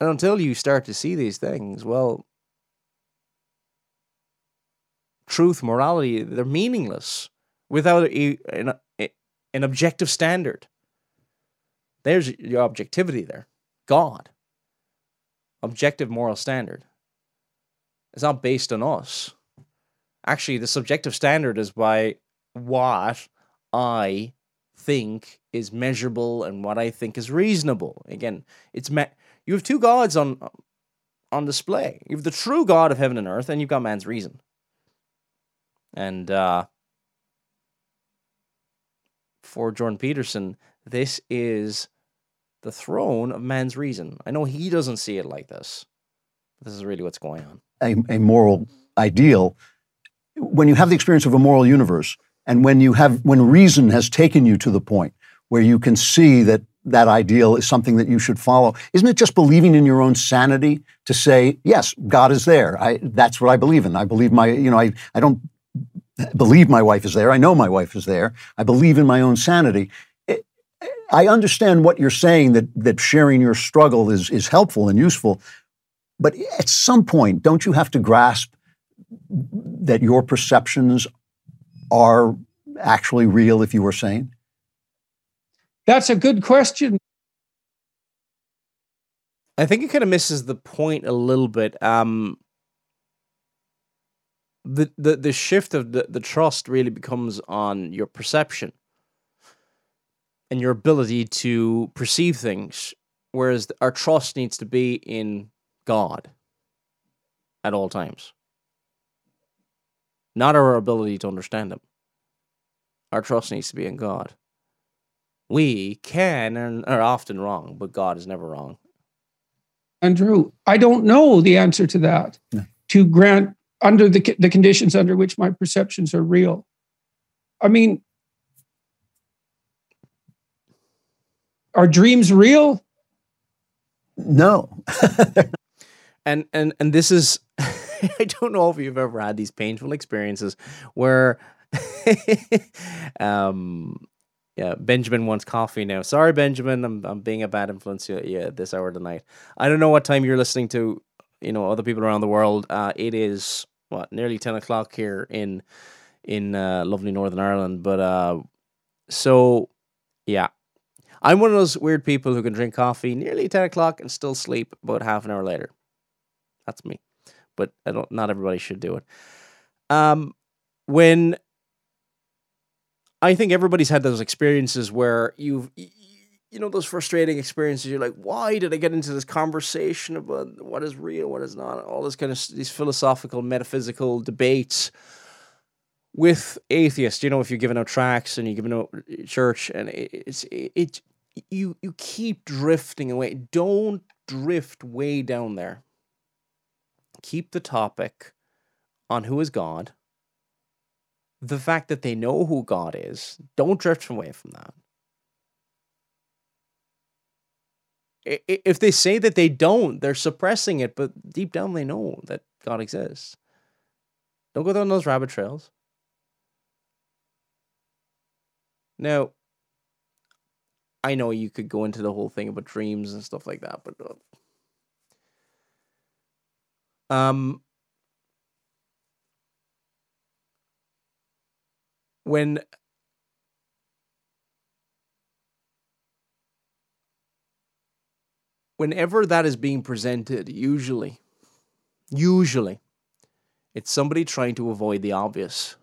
[SPEAKER 2] and until you start to see these things well truth, morality, they're meaningless without a, an, an objective standard. There's your objectivity there. God. Objective moral standard. It's not based on us. Actually, the subjective standard is by what I think is measurable and what I think is reasonable. Again, it's me- you have two gods on on display. You have the true God of heaven and earth, and you've got man's reason. And uh, for Jordan Peterson, this is the throne of man's reason. I know he doesn't see it like this. This is really what's going on.
[SPEAKER 3] A, a moral ideal. When you have the experience of a moral universe, and when you have when reason has taken you to the point where you can see that that ideal is something that you should follow. Isn't it just believing in your own sanity to say, yes, God is there. I, that's what I believe in. I believe my, you know, I, I don't believe my wife is there. I know my wife is there. I believe in my own sanity. I understand what you're saying that that sharing your struggle is is helpful and useful, but at some point, don't you have to grasp that your perceptions are actually real if you were sane?
[SPEAKER 4] That's a good question.
[SPEAKER 2] I think it kind of misses the point a little bit. Um, the, the, the shift of the, the trust really becomes on your perception and your ability to perceive things, whereas our trust needs to be in God at all times, not our ability to understand Him. Our trust needs to be in God. We can and are often wrong, but God is never wrong.
[SPEAKER 4] Andrew, I don't know the answer to that. To grant under the, the conditions under which my perceptions are real. I mean, are dreams real?
[SPEAKER 3] No.
[SPEAKER 2] and and and this is I don't know if you've ever had these painful experiences where um yeah, Benjamin wants coffee now. Sorry, Benjamin, I'm I'm being a bad influence yeah, this hour of the night. I don't know what time you're listening to you know other people around the world. Uh, it is what nearly ten o'clock here in in uh, lovely Northern Ireland. But uh, so yeah, I'm one of those weird people who can drink coffee nearly ten o'clock and still sleep about half an hour later. That's me, but I don't. Not everybody should do it. Um, when I think everybody's had those experiences where you've you know those frustrating experiences you're like why did i get into this conversation about what is real what is not all this kind of these philosophical metaphysical debates with atheists you know if you're giving out tracts and you're giving out church and it's it, it you you keep drifting away don't drift way down there keep the topic on who is god the fact that they know who god is don't drift away from that if they say that they don't, they're suppressing it, but deep down they know that God exists. Don't go down those rabbit trails. Now, I know you could go into the whole thing about dreams and stuff like that, but uh, um, when whenever that is being presented, usually, usually, it's somebody trying to avoid the obvious.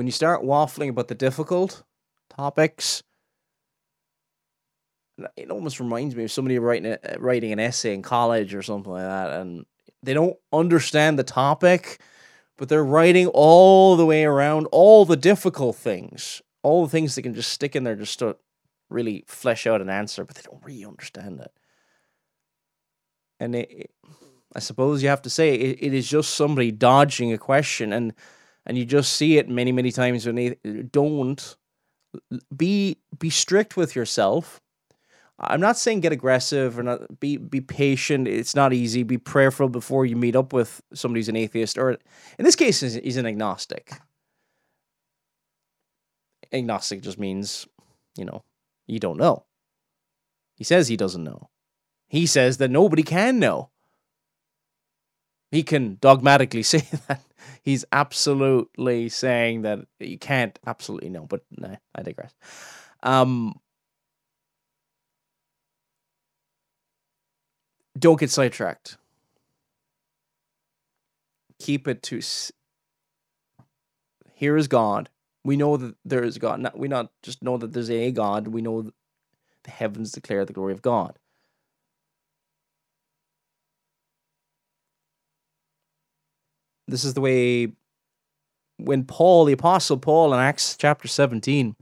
[SPEAKER 2] when you start waffling about the difficult topics, it almost reminds me of somebody writing a, uh, writing an essay in college or something like that, and they don't understand the topic, but they're writing all the way around all the difficult things, all the things they can just stick in there just to really flesh out an answer, but they don't really understand it. And it, I suppose you have to say it, it is just somebody dodging a question, and and you just see it many many times when they don't be be strict with yourself I'm not saying get aggressive or not be be patient. It's not easy. Be prayerful before you meet up with somebody who's an atheist, or in this case, he's an agnostic. Agnostic just means, you know, you don't know. He says he doesn't know. He says that nobody can know. He can dogmatically say that. He's absolutely saying that you can't absolutely know, but nah, I digress. Um, don't get sidetracked. Keep it to here is God. We know that there is God. Not, we not just know that there's a God. We know the heavens declare the glory of God. This is the way when Paul, the Apostle Paul, in Acts chapter 17,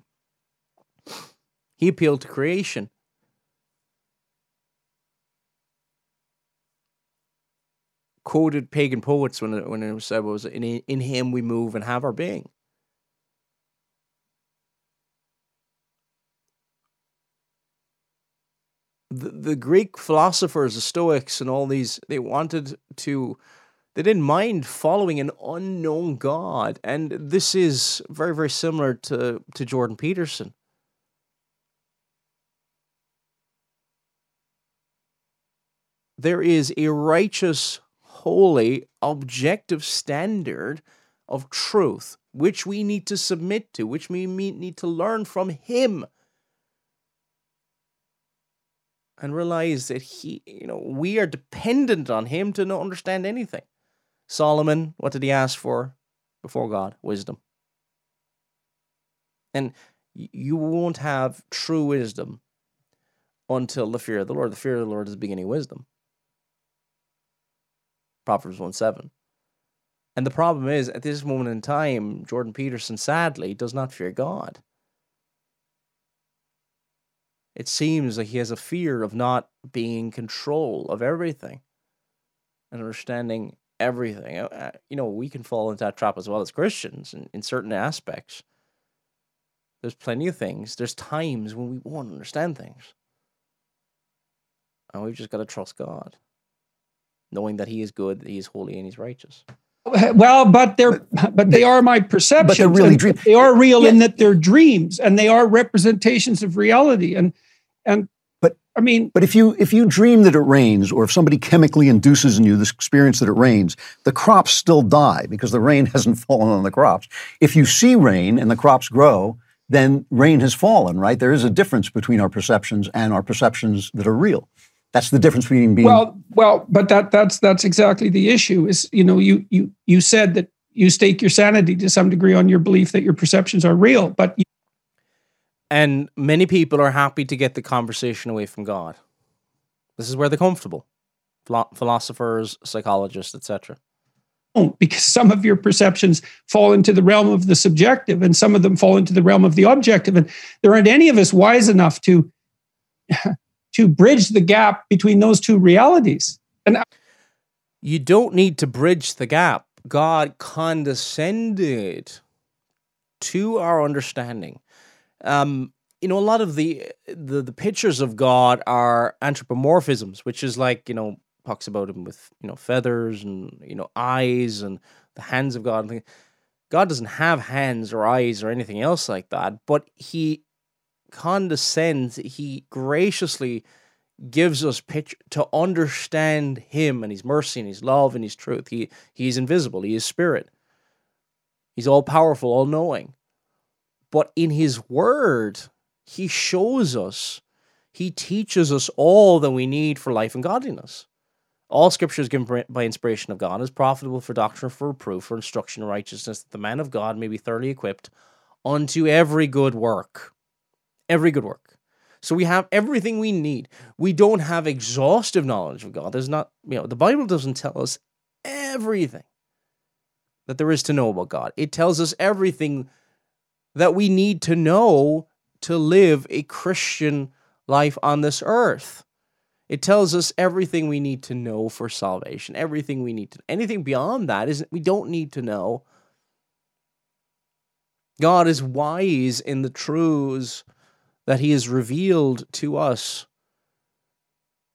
[SPEAKER 2] he appealed to creation. Quoted pagan poets when it, when it was said was in in him we move and have our being. The, the Greek philosophers, the Stoics, and all these, they wanted to, they didn't mind following an unknown God. And this is very, very similar to, to Jordan Peterson. There is a righteous holy, objective standard of truth, which we need to submit to, which we need to learn from Him. And realize that He, you know, we are dependent on Him to not understand anything. Solomon, what did he ask for before God? Wisdom. And you won't have true wisdom until the fear of the Lord. The fear of the Lord is the beginning of wisdom. Proverbs 1 7. And the problem is, at this moment in time, Jordan Peterson sadly does not fear God. It seems that he has a fear of not being in control of everything and understanding everything. Uh, uh, you know, we can fall into that trap as well as Christians in, in certain aspects. There's plenty of things. There's times when we won't understand things. And we've just got to trust God knowing that He is good, He is holy, and He's righteous.
[SPEAKER 4] Well, but they're but they are my perceptions. But they're
[SPEAKER 3] really dreams.
[SPEAKER 4] They are real yeah. in that they're dreams, and they are representations of reality. And and
[SPEAKER 3] but
[SPEAKER 4] I mean,
[SPEAKER 3] but if you if you dream that it rains, or if somebody chemically induces in you this experience that it rains, the crops still die because the rain hasn't fallen on the crops. If you see rain and the crops grow, then rain has fallen. Right? There is a difference between our perceptions and our perceptions that are real. That's the difference between being
[SPEAKER 4] well, well, but that that's that's exactly the issue. Is you know you you you said that you stake your sanity to some degree on your belief that your perceptions are real, but you-
[SPEAKER 2] and many people are happy to get the conversation away from God. This is where they're comfortable. Philosophers, psychologists, etc.
[SPEAKER 4] Because some of your perceptions fall into the realm of the subjective, and some of them fall into the realm of the objective, and there aren't any of us wise enough to to bridge the gap between those two realities. And
[SPEAKER 2] you don't need to bridge the gap. God condescended to our understanding. Um, you know, a lot of the, the the pictures of God are anthropomorphisms, which is like you know talks about him with you know feathers and you know eyes and the hands of God. God doesn't have hands or eyes or anything else like that, but he condescends, he graciously gives us pitch to understand him and his mercy and his love and his truth. He he is invisible, he is spirit. He's all powerful, all knowing. But in his word, he shows us, he teaches us all that we need for life and godliness. All scripture is given by inspiration of God, is profitable for doctrine, for reproof, for instruction in righteousness, that the man of God may be thoroughly equipped unto every good work. Every good work. So we have everything we need. We don't have exhaustive knowledge of God. There's not, you know, the Bible doesn't tell us everything that there is to know about God. It tells us everything that we need to know to live a Christian life on this earth. It tells us everything we need to know for salvation, everything we need to anything beyond that is we don't need to know. God is wise in the truths that he has revealed to us.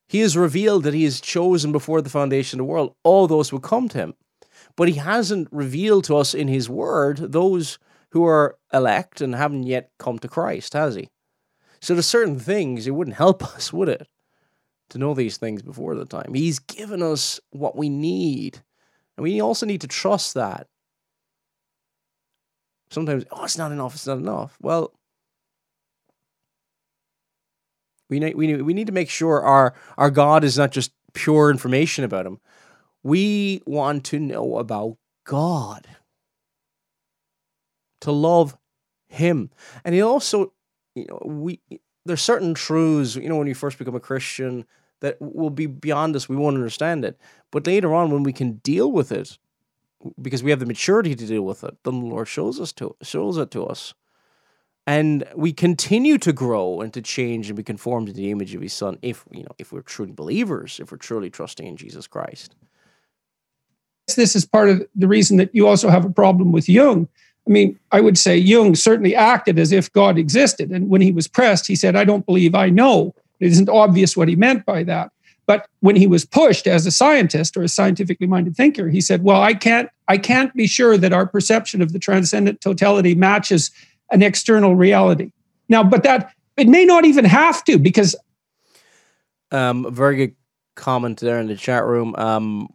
[SPEAKER 2] He has revealed that he has chosen before the foundation of the world all those who come to him. But he hasn't revealed to us in his word those who are elect and haven't yet come to Christ, has he? So there's certain things it wouldn't help us, would it? To know these things before the time. He's given us what we need. And we also need to trust that. Sometimes, oh, it's not enough, it's not enough. Well, we need, we need, we need to make sure our, our God is not just pure information about him. We want to know about God, to love him. And he also, you know, we there's certain truths, you know, when you first become a Christian that will be beyond us. We won't understand it. But later on, when we can deal with it, because we have the maturity to deal with it, then the Lord shows us to shows it to us and we continue to grow and to change and be conformed to the image of his son if you know if we're truly believers if we're truly trusting in jesus christ.
[SPEAKER 4] This is part of the reason that you also have a problem with jung. I mean i would say jung certainly acted as if god existed. And when he was pressed he said i don't believe i know. It isn't obvious what he meant by that. But when he was pushed as a scientist or a scientifically minded thinker he said well i can't i can't be sure that our perception of the transcendent totality matches an external reality. Now, but that it may not even have to because.
[SPEAKER 2] Um, very good comment there in the chat room. Um,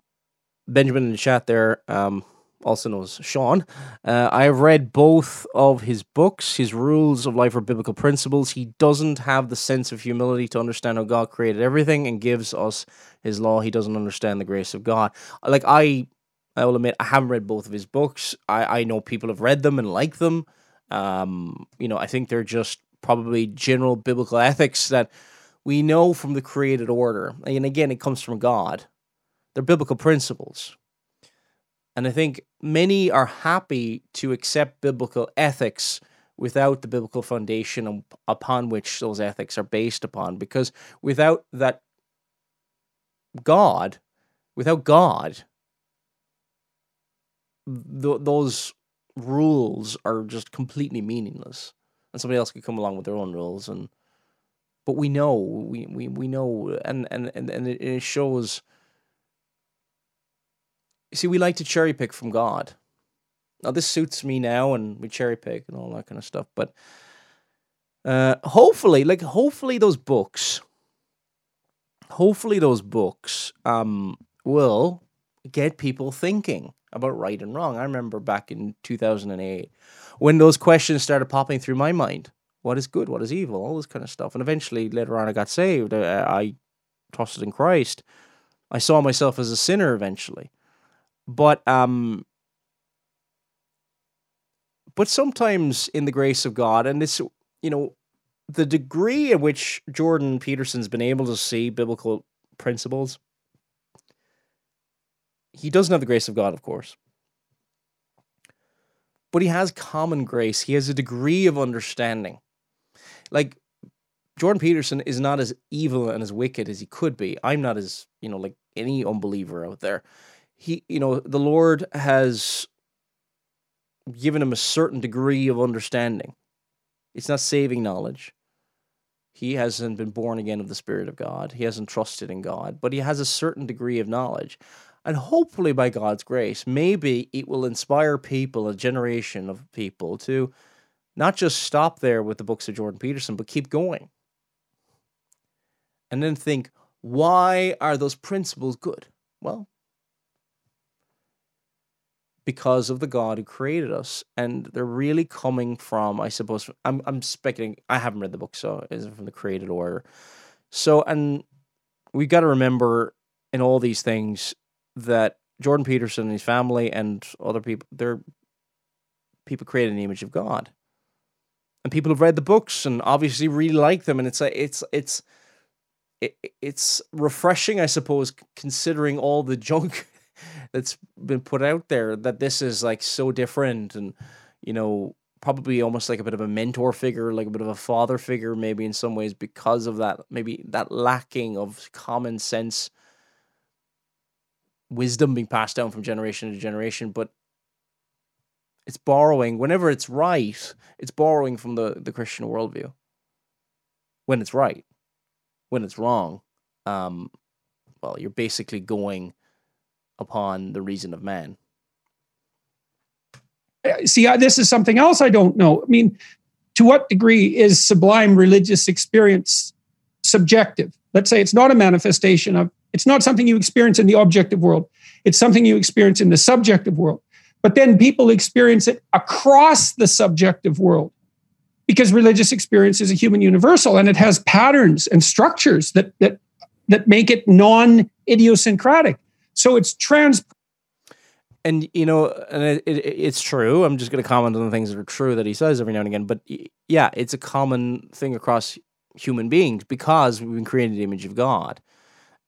[SPEAKER 2] Benjamin in the chat there, um, also knows Sean. Uh, I have read both of his books, his Rules of Life or Biblical Principles. He doesn't have the sense of humility to understand how God created everything and gives us his law. He doesn't understand the grace of God. Like I, I will admit, I haven't read both of his books. I, I know people have read them and like them. Um, you know, I think they're just probably general biblical ethics that we know from the created order. And again, it comes from God. They're biblical principles. And I think many are happy to accept biblical ethics without the biblical foundation upon which those ethics are based upon. Because without that God, without God, th- those rules are just completely meaningless, and somebody else could come along with their own rules. And but we know, we we, we know, and and and and it shows. You see, we like to cherry pick from God. Now this suits me now, and we cherry pick and all that kind of stuff. But uh, hopefully, like hopefully, those books, hopefully those books, um, will get people thinking about right and wrong. I remember back in 2008 when those questions started popping through my mind. What is good? What is evil? All this kind of stuff. And eventually, later on, I got saved. I, I trusted in Christ. I saw myself as a sinner eventually. But um but sometimes in the grace of God and this you know the degree in which Jordan Peterson's been able to see biblical principles he doesn't have the grace of God, of course. But he has common grace. He has a degree of understanding. Like Jordan Peterson is not as evil and as wicked as he could be. I'm not as, you know, like any unbeliever out there. He, you know, the Lord has given him a certain degree of understanding. It's not saving knowledge. He hasn't been born again of the Spirit of God. He hasn't trusted in God, but he has a certain degree of knowledge. And hopefully, by God's grace, maybe it will inspire people, a generation of people, to not just stop there with the books of Jordan Peterson, but keep going. And then think, why are those principles good? Well, because of the God who created us. And they're really coming from, I suppose, I'm, I'm speculating, I haven't read the book, so it's from the created order. So, and we've got to remember in all these things that Jordan Peterson and his family and other people, they're people created the image of God. And people have read the books and obviously really like them. And it's a, it's it's it, it's refreshing, I suppose, considering all the junk that's been put out there. That this is like so different, and you know, probably almost like a bit of a mentor figure, like a bit of a father figure, maybe in some ways, because of that, maybe that lacking of common sense wisdom being passed down from generation to generation. But it's borrowing whenever it's right, it's borrowing from the, the Christian worldview. When it's right. When it's wrong, um, well, you're basically going upon the reason of man
[SPEAKER 4] see, this is something else I don't know. I mean, to what degree is sublime religious experience subjective? Let's say it's not a manifestation of, it's not something you experience in the objective world, it's something you experience in the subjective world. But then people experience it across the subjective world because religious experience is a human universal and it has patterns and structures that, that, that make it non idiosyncratic. So it's trans
[SPEAKER 2] and you know, and it, it, it's true. I'm just going to comment on the things that are true that he says every now and again. But yeah, it's a common thing across human beings because we've been created in the image of God,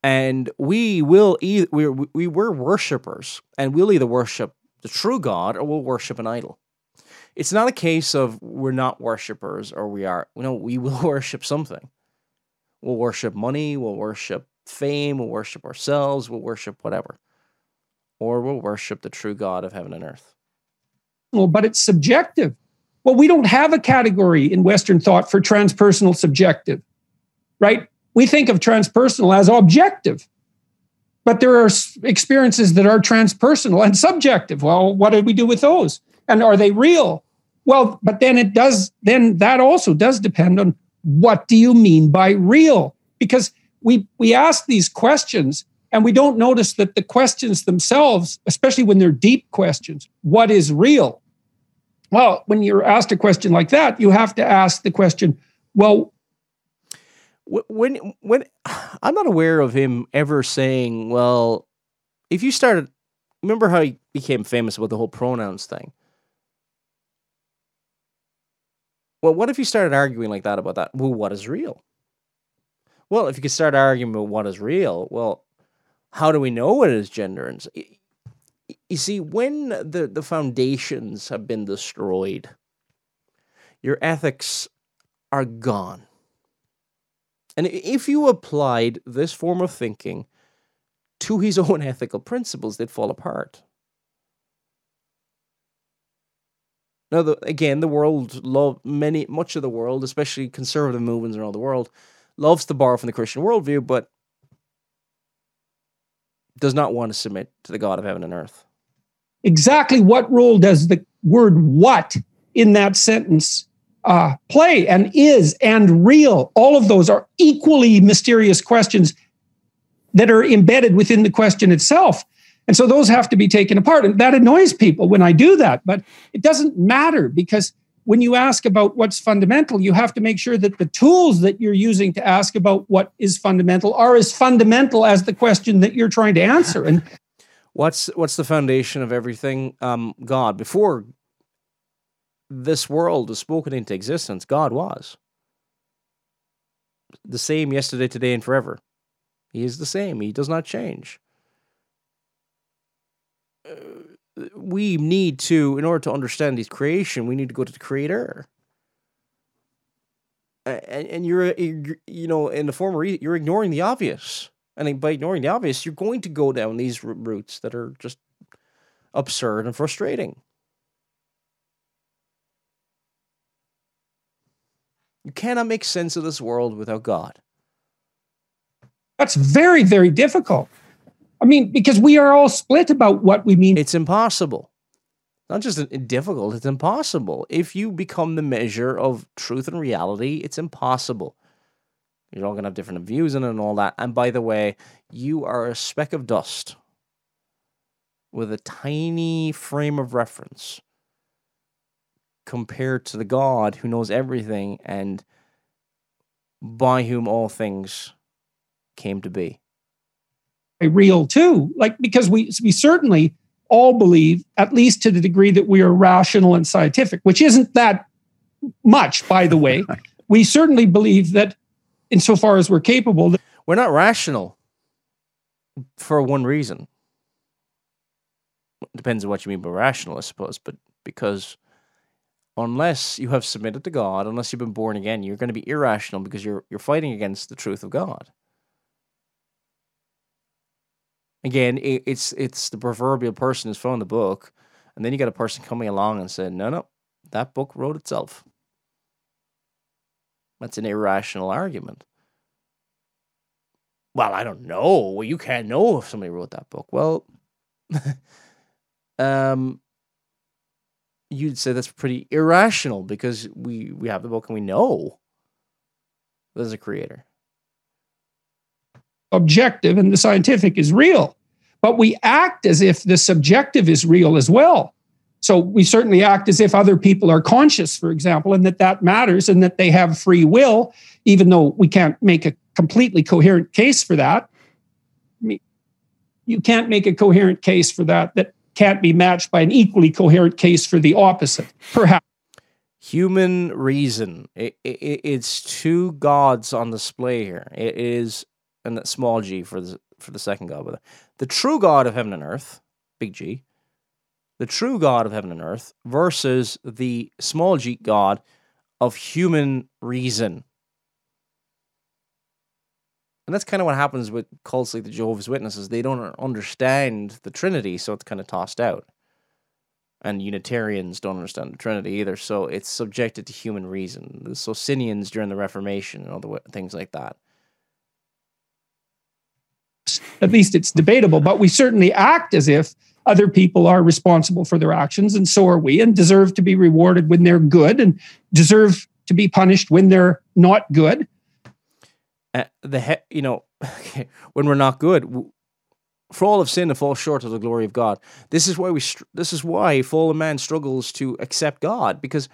[SPEAKER 2] and we will either we we we're worshipers, and we'll either worship the true God or we'll worship an idol. It's not a case of we're not worshipers or we are. You know, we will worship something. We'll worship money. We'll worship fame. We'll worship ourselves. We'll worship whatever or we'll worship the true God of heaven and earth.
[SPEAKER 4] Well, but it's subjective. Well, we don't have a category in Western thought for transpersonal subjective, right? We think of transpersonal as objective, but there are experiences that are transpersonal and subjective. Well, what do we do with those? And are they real? Well, but then it does, then that also does depend on what do you mean by real? Because we we ask these questions and we don't notice that the questions themselves, especially when they're deep questions, what is real? Well, when you're asked a question like that, you have to ask the question, well,
[SPEAKER 2] when when I'm not aware of him ever saying, well, if you started remember how he became famous about the whole pronouns thing? Well, what if you started arguing like that about that? Well, what is real? Well, if you could start arguing about what is real, well, how do we know what is gender? And you see, when the, the foundations have been destroyed, your ethics are gone. And if you applied this form of thinking to his own ethical principles, they'd fall apart. Now, the, again, the world love many much of the world, especially conservative movements around the world, loves to borrow from the Christian worldview, but does not want to submit to the God of heaven and earth.
[SPEAKER 4] Exactly what role does the word what in that sentence uh, play and is and real? All of those are equally mysterious questions that are embedded within the question itself. And so those have to be taken apart. And that annoys people when I do that, but it doesn't matter because when you ask about what's fundamental, you have to make sure that the tools that you're using to ask about what is fundamental are as fundamental as the question that you're trying to answer. And
[SPEAKER 2] what's what's the foundation of everything? Um, God. Before this world was spoken into existence, God was the same yesterday, today, and forever. He is the same. He does not change. Uh, we need to, in order to understand his creation, we need to go to the creator. And, and you're, you know, in the former, you're ignoring the obvious. And by ignoring the obvious, you're going to go down these routes that are just absurd and frustrating. You cannot make sense of this world without God.
[SPEAKER 4] That's very, very difficult. I mean, because we are all split about what we mean.
[SPEAKER 2] It's impossible. Not just difficult, it's impossible. If you become the measure of truth and reality, it's impossible. You're all going to have different views in it and all that. And by the way, you are a speck of dust with a tiny frame of reference compared to the God who knows everything and by whom all things came to be.
[SPEAKER 4] real too. Like because we we certainly all believe, at least to the degree that we are rational and scientific, which isn't that much, by the way. we certainly believe that, insofar as we're capable, that
[SPEAKER 2] We're not rational for one reason. Depends on what you mean by rational, I suppose, but because unless you have submitted to God, unless you've been born again, you're going to be irrational because you're you're fighting against the truth of God. Again, it, it's it's the proverbial person who's found the book, and then you got a person coming along and saying, "No, no, that book wrote itself." That's an irrational argument. Well, I don't know. Well, you can't know if somebody wrote that book. Well, um, you'd say that's pretty irrational because we we have the book and we know there's a creator.
[SPEAKER 4] objective and the scientific is real. But we act as if the subjective is real as well. So we certainly act as if other people are conscious, for example, and that that matters and that they have free will, even though we can't make a completely coherent case for that. I mean, you can't make a coherent case for that that can't be matched by an equally coherent case for the opposite, perhaps.
[SPEAKER 2] Human reason. It, it, it's two gods on display here. It is and that small g for the for the second god, but the true God of heaven and earth, big G, the true God of heaven and earth versus the small g God of human reason. And that's kind of what happens with cults like the Jehovah's Witnesses. They don't understand the Trinity, so it's kind of tossed out. And Unitarians don't understand the Trinity either, so it's subjected to human reason. The Socinians during the Reformation and all the things like that.
[SPEAKER 4] At least it's debatable, but we certainly act as if other people are responsible for their actions, and so are we, and deserve to be rewarded when they're good and deserve to be punished when they're not good.
[SPEAKER 2] Uh, the he- you know when we're not good for all of sin to fall short of the glory of God. This is why we str- this is why fallen man struggles to accept God because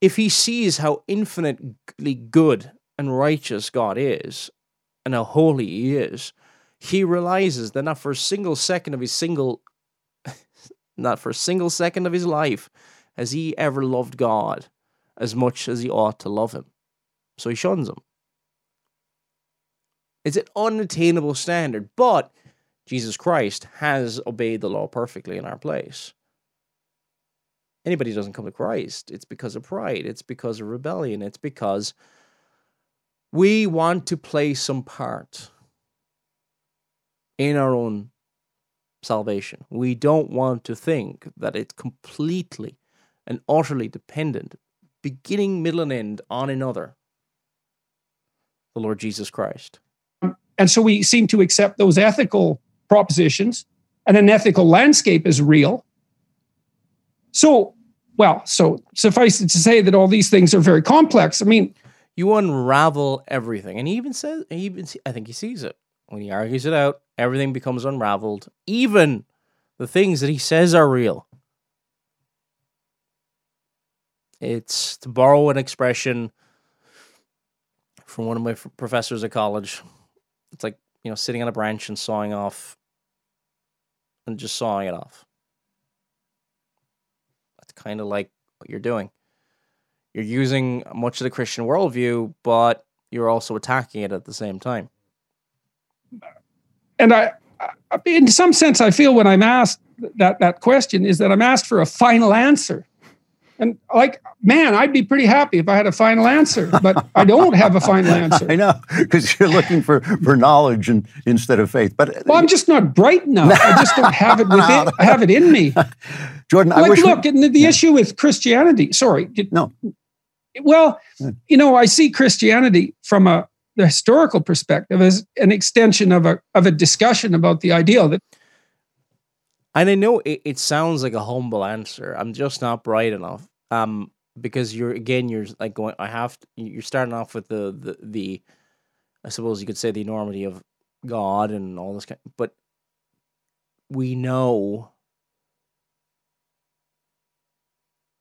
[SPEAKER 2] if he sees how infinitely good and righteous God is and how holy he is, he realizes that not for a single second of his single not for a single second of his life has he ever loved God as much as he ought to love him. So he shuns him. It's an unattainable standard, but Jesus Christ has obeyed the law perfectly in our place. Anybody who doesn't come to Christ, it's because of pride, it's because of rebellion, it's because we want to play some part in our own salvation. We don't want to think that it's completely and utterly dependent, beginning, middle, and end, on another, the Lord Jesus Christ.
[SPEAKER 4] And so we seem to accept those ethical propositions, and an ethical landscape is real. So, well, so suffice it to say that all these things are very complex. I mean,
[SPEAKER 2] you unravel everything, and he even says, he even I think he sees it when he argues it out. Everything becomes unraveled, even the things that he says are real. It's to borrow an expression from one of my professors at college. It's like you know sitting on a branch and sawing off, and just sawing it off. That's kind of like what you're doing you're using much of the Christian worldview, but you're also attacking it at the same time.
[SPEAKER 4] and I, I, in some sense, I feel when I'm asked that that question is that I'm asked for a final answer, and like, man, I'd be pretty happy if I had a final answer, but I don't have a final answer.
[SPEAKER 3] I know because you're looking for for knowledge and instead of faith. But
[SPEAKER 4] Well, I'm just not bright enough. I just don't have it within. I have it in me.
[SPEAKER 3] Jordan, I
[SPEAKER 4] Like,
[SPEAKER 3] wish. we-
[SPEAKER 4] look, and the, the issue with Christianity. Sorry, did-
[SPEAKER 3] No.
[SPEAKER 4] Well,
[SPEAKER 3] Yeah.
[SPEAKER 4] you know, I see Christianity from a the historical perspective as an extension of a of a discussion about the ideal that
[SPEAKER 2] And I know it, it sounds like a humble answer. I'm just not bright enough. Um, because you're again, you're like going. I have. To, you're starting off with the the the. I suppose you could say the enormity of God and all this kind. But we know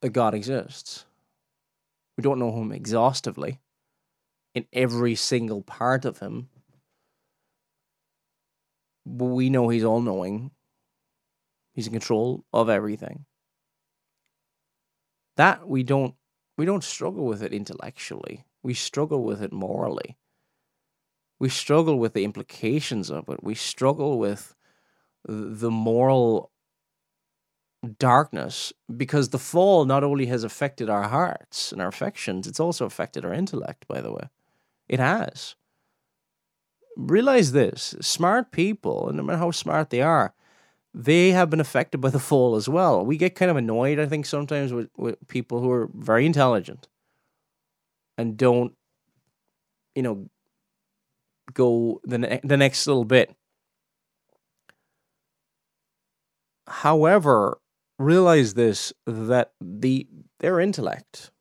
[SPEAKER 2] that God exists. We don't know him exhaustively in every single part of him. but we know he's all knowing. He's in control of everything. That we don't we don't struggle with it intellectually. We struggle with it morally. We struggle with the implications of it. We struggle with the moral darkness because the fall not only has affected our hearts and our affections, it's also affected our intellect, by the way. It has. Realize this smart people, no matter how smart they are, they have been affected by the fall as well. We get kind of annoyed, I think, sometimes with, with people who are very intelligent and don't, you know, go the, ne- the next little bit. However, realize this that the their intellect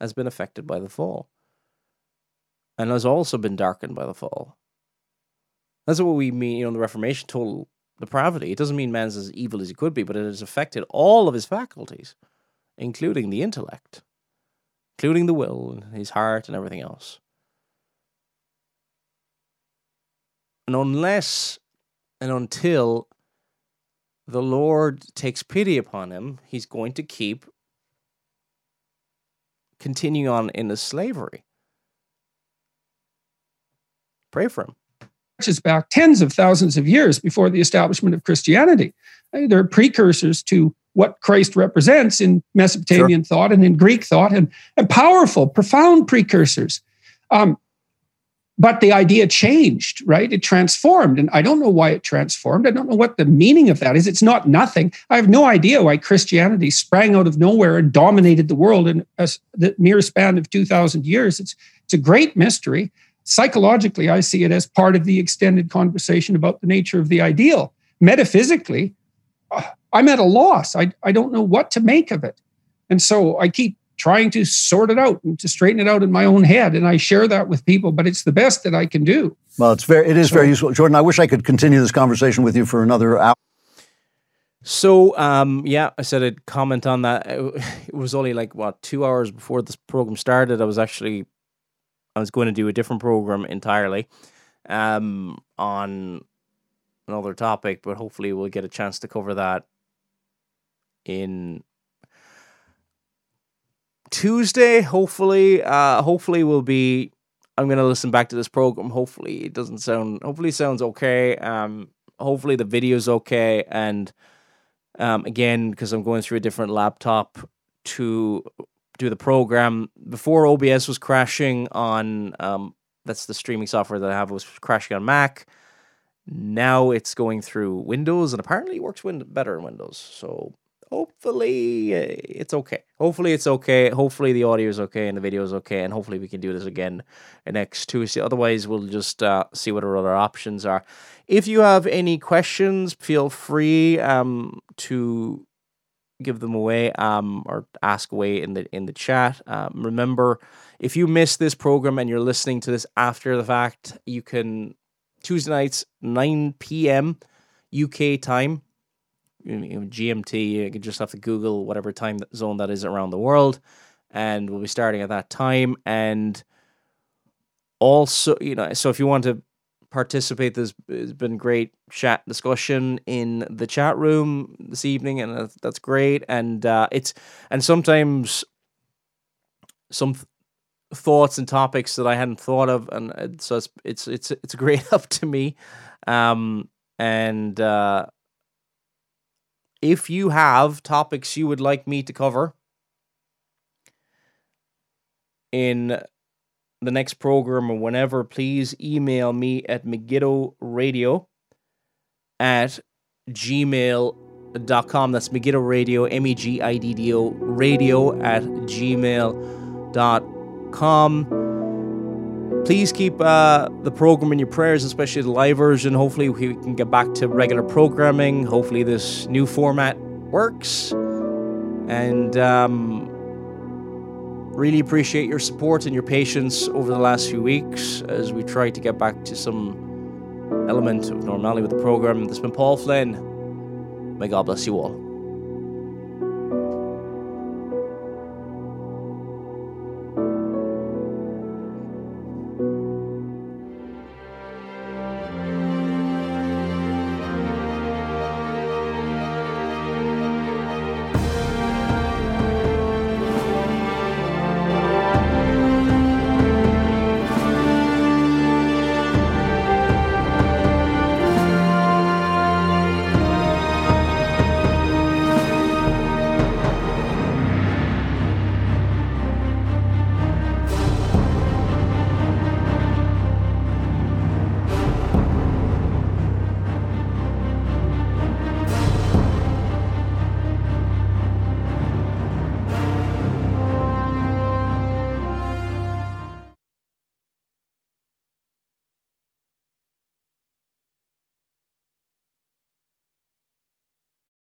[SPEAKER 2] has been affected by the fall and has also been darkened by the fall. That's what we mean, you know, the Reformation total depravity. It doesn't mean man's as evil as he could be, but it has affected all of his faculties, including the intellect, including the will and his heart and everything else. And unless and until the Lord takes pity upon him, he's going to keep continuing on in the slavery. Pray for him.
[SPEAKER 4] Is back tens of thousands of years before the establishment of Christianity. They're precursors to what Christ represents in Mesopotamian sure. thought and in Greek thought, and, and powerful, profound precursors. Um, but the idea changed, right? It transformed. And I don't know why it transformed. I don't know what the meaning of that is. It's not nothing. I have no idea why Christianity sprang out of nowhere and dominated the world in a, the mere span of 2,000 years. It's, it's a great mystery. Psychologically, I see it as part of the extended conversation about the nature of the ideal. Metaphysically, uh, I'm at a loss. I, I don't know what to make of it. And so I keep trying to sort it out and to straighten it out in my own head. And I share that with people, but it's the best that I can do.
[SPEAKER 3] Well, it's very, it is so, very useful. Jordan, I wish I could continue this conversation with you for another hour.
[SPEAKER 2] So, um, yeah, I said I'd comment on that. It was only like, what, two hours before this program started. I was actually, I was going to do a different program entirely um, on another topic, but hopefully we'll get a chance to cover that in Tuesday, hopefully, uh, hopefully we'll be. I'm gonna listen back to this program. Hopefully, it doesn't sound. Hopefully, sounds okay. Um, hopefully the video's okay. And um, again, because I'm going through a different laptop to do the program. Before OBS was crashing on. Um, that's the streaming software that I have was crashing on Mac. Now it's going through Windows, and apparently it works better in Windows. So hopefully eh, it's okay. Hopefully it's okay. Hopefully the audio is okay and the video is okay, and hopefully we can do this again next Tuesday. Otherwise, we'll just uh, see what our other options are. If you have any questions, feel free um, to give them away um, or ask away in the in the chat. Um, remember, if you miss this program and you're listening to this after the fact, you can Tuesday nights 9 p.m. UK time GMT. You can just have to Google whatever time zone that is around the world, and we'll be starting at that time. And also, you know, so if you want to participate, there's, been great chat discussion in the chat room this evening, and that's, great. And uh, it's and sometimes some th- thoughts and topics that I hadn't thought of, and so it's it's it's it's great help to me. Um, and uh, if you have topics you would like me to cover in the next program or whenever, please email me at megiddo Radio at gmail.com. That's Megiddo Radio, M E G I D D O radio at gmail.com. Please keep uh, the program in your prayers, especially the live version. Hopefully, we can get back to regular programming. Hopefully, this new format works. And um, really appreciate your support and your patience over the last few weeks as we try to get back to some element of normality with the program. This has been Paul Flynn. May God bless you all.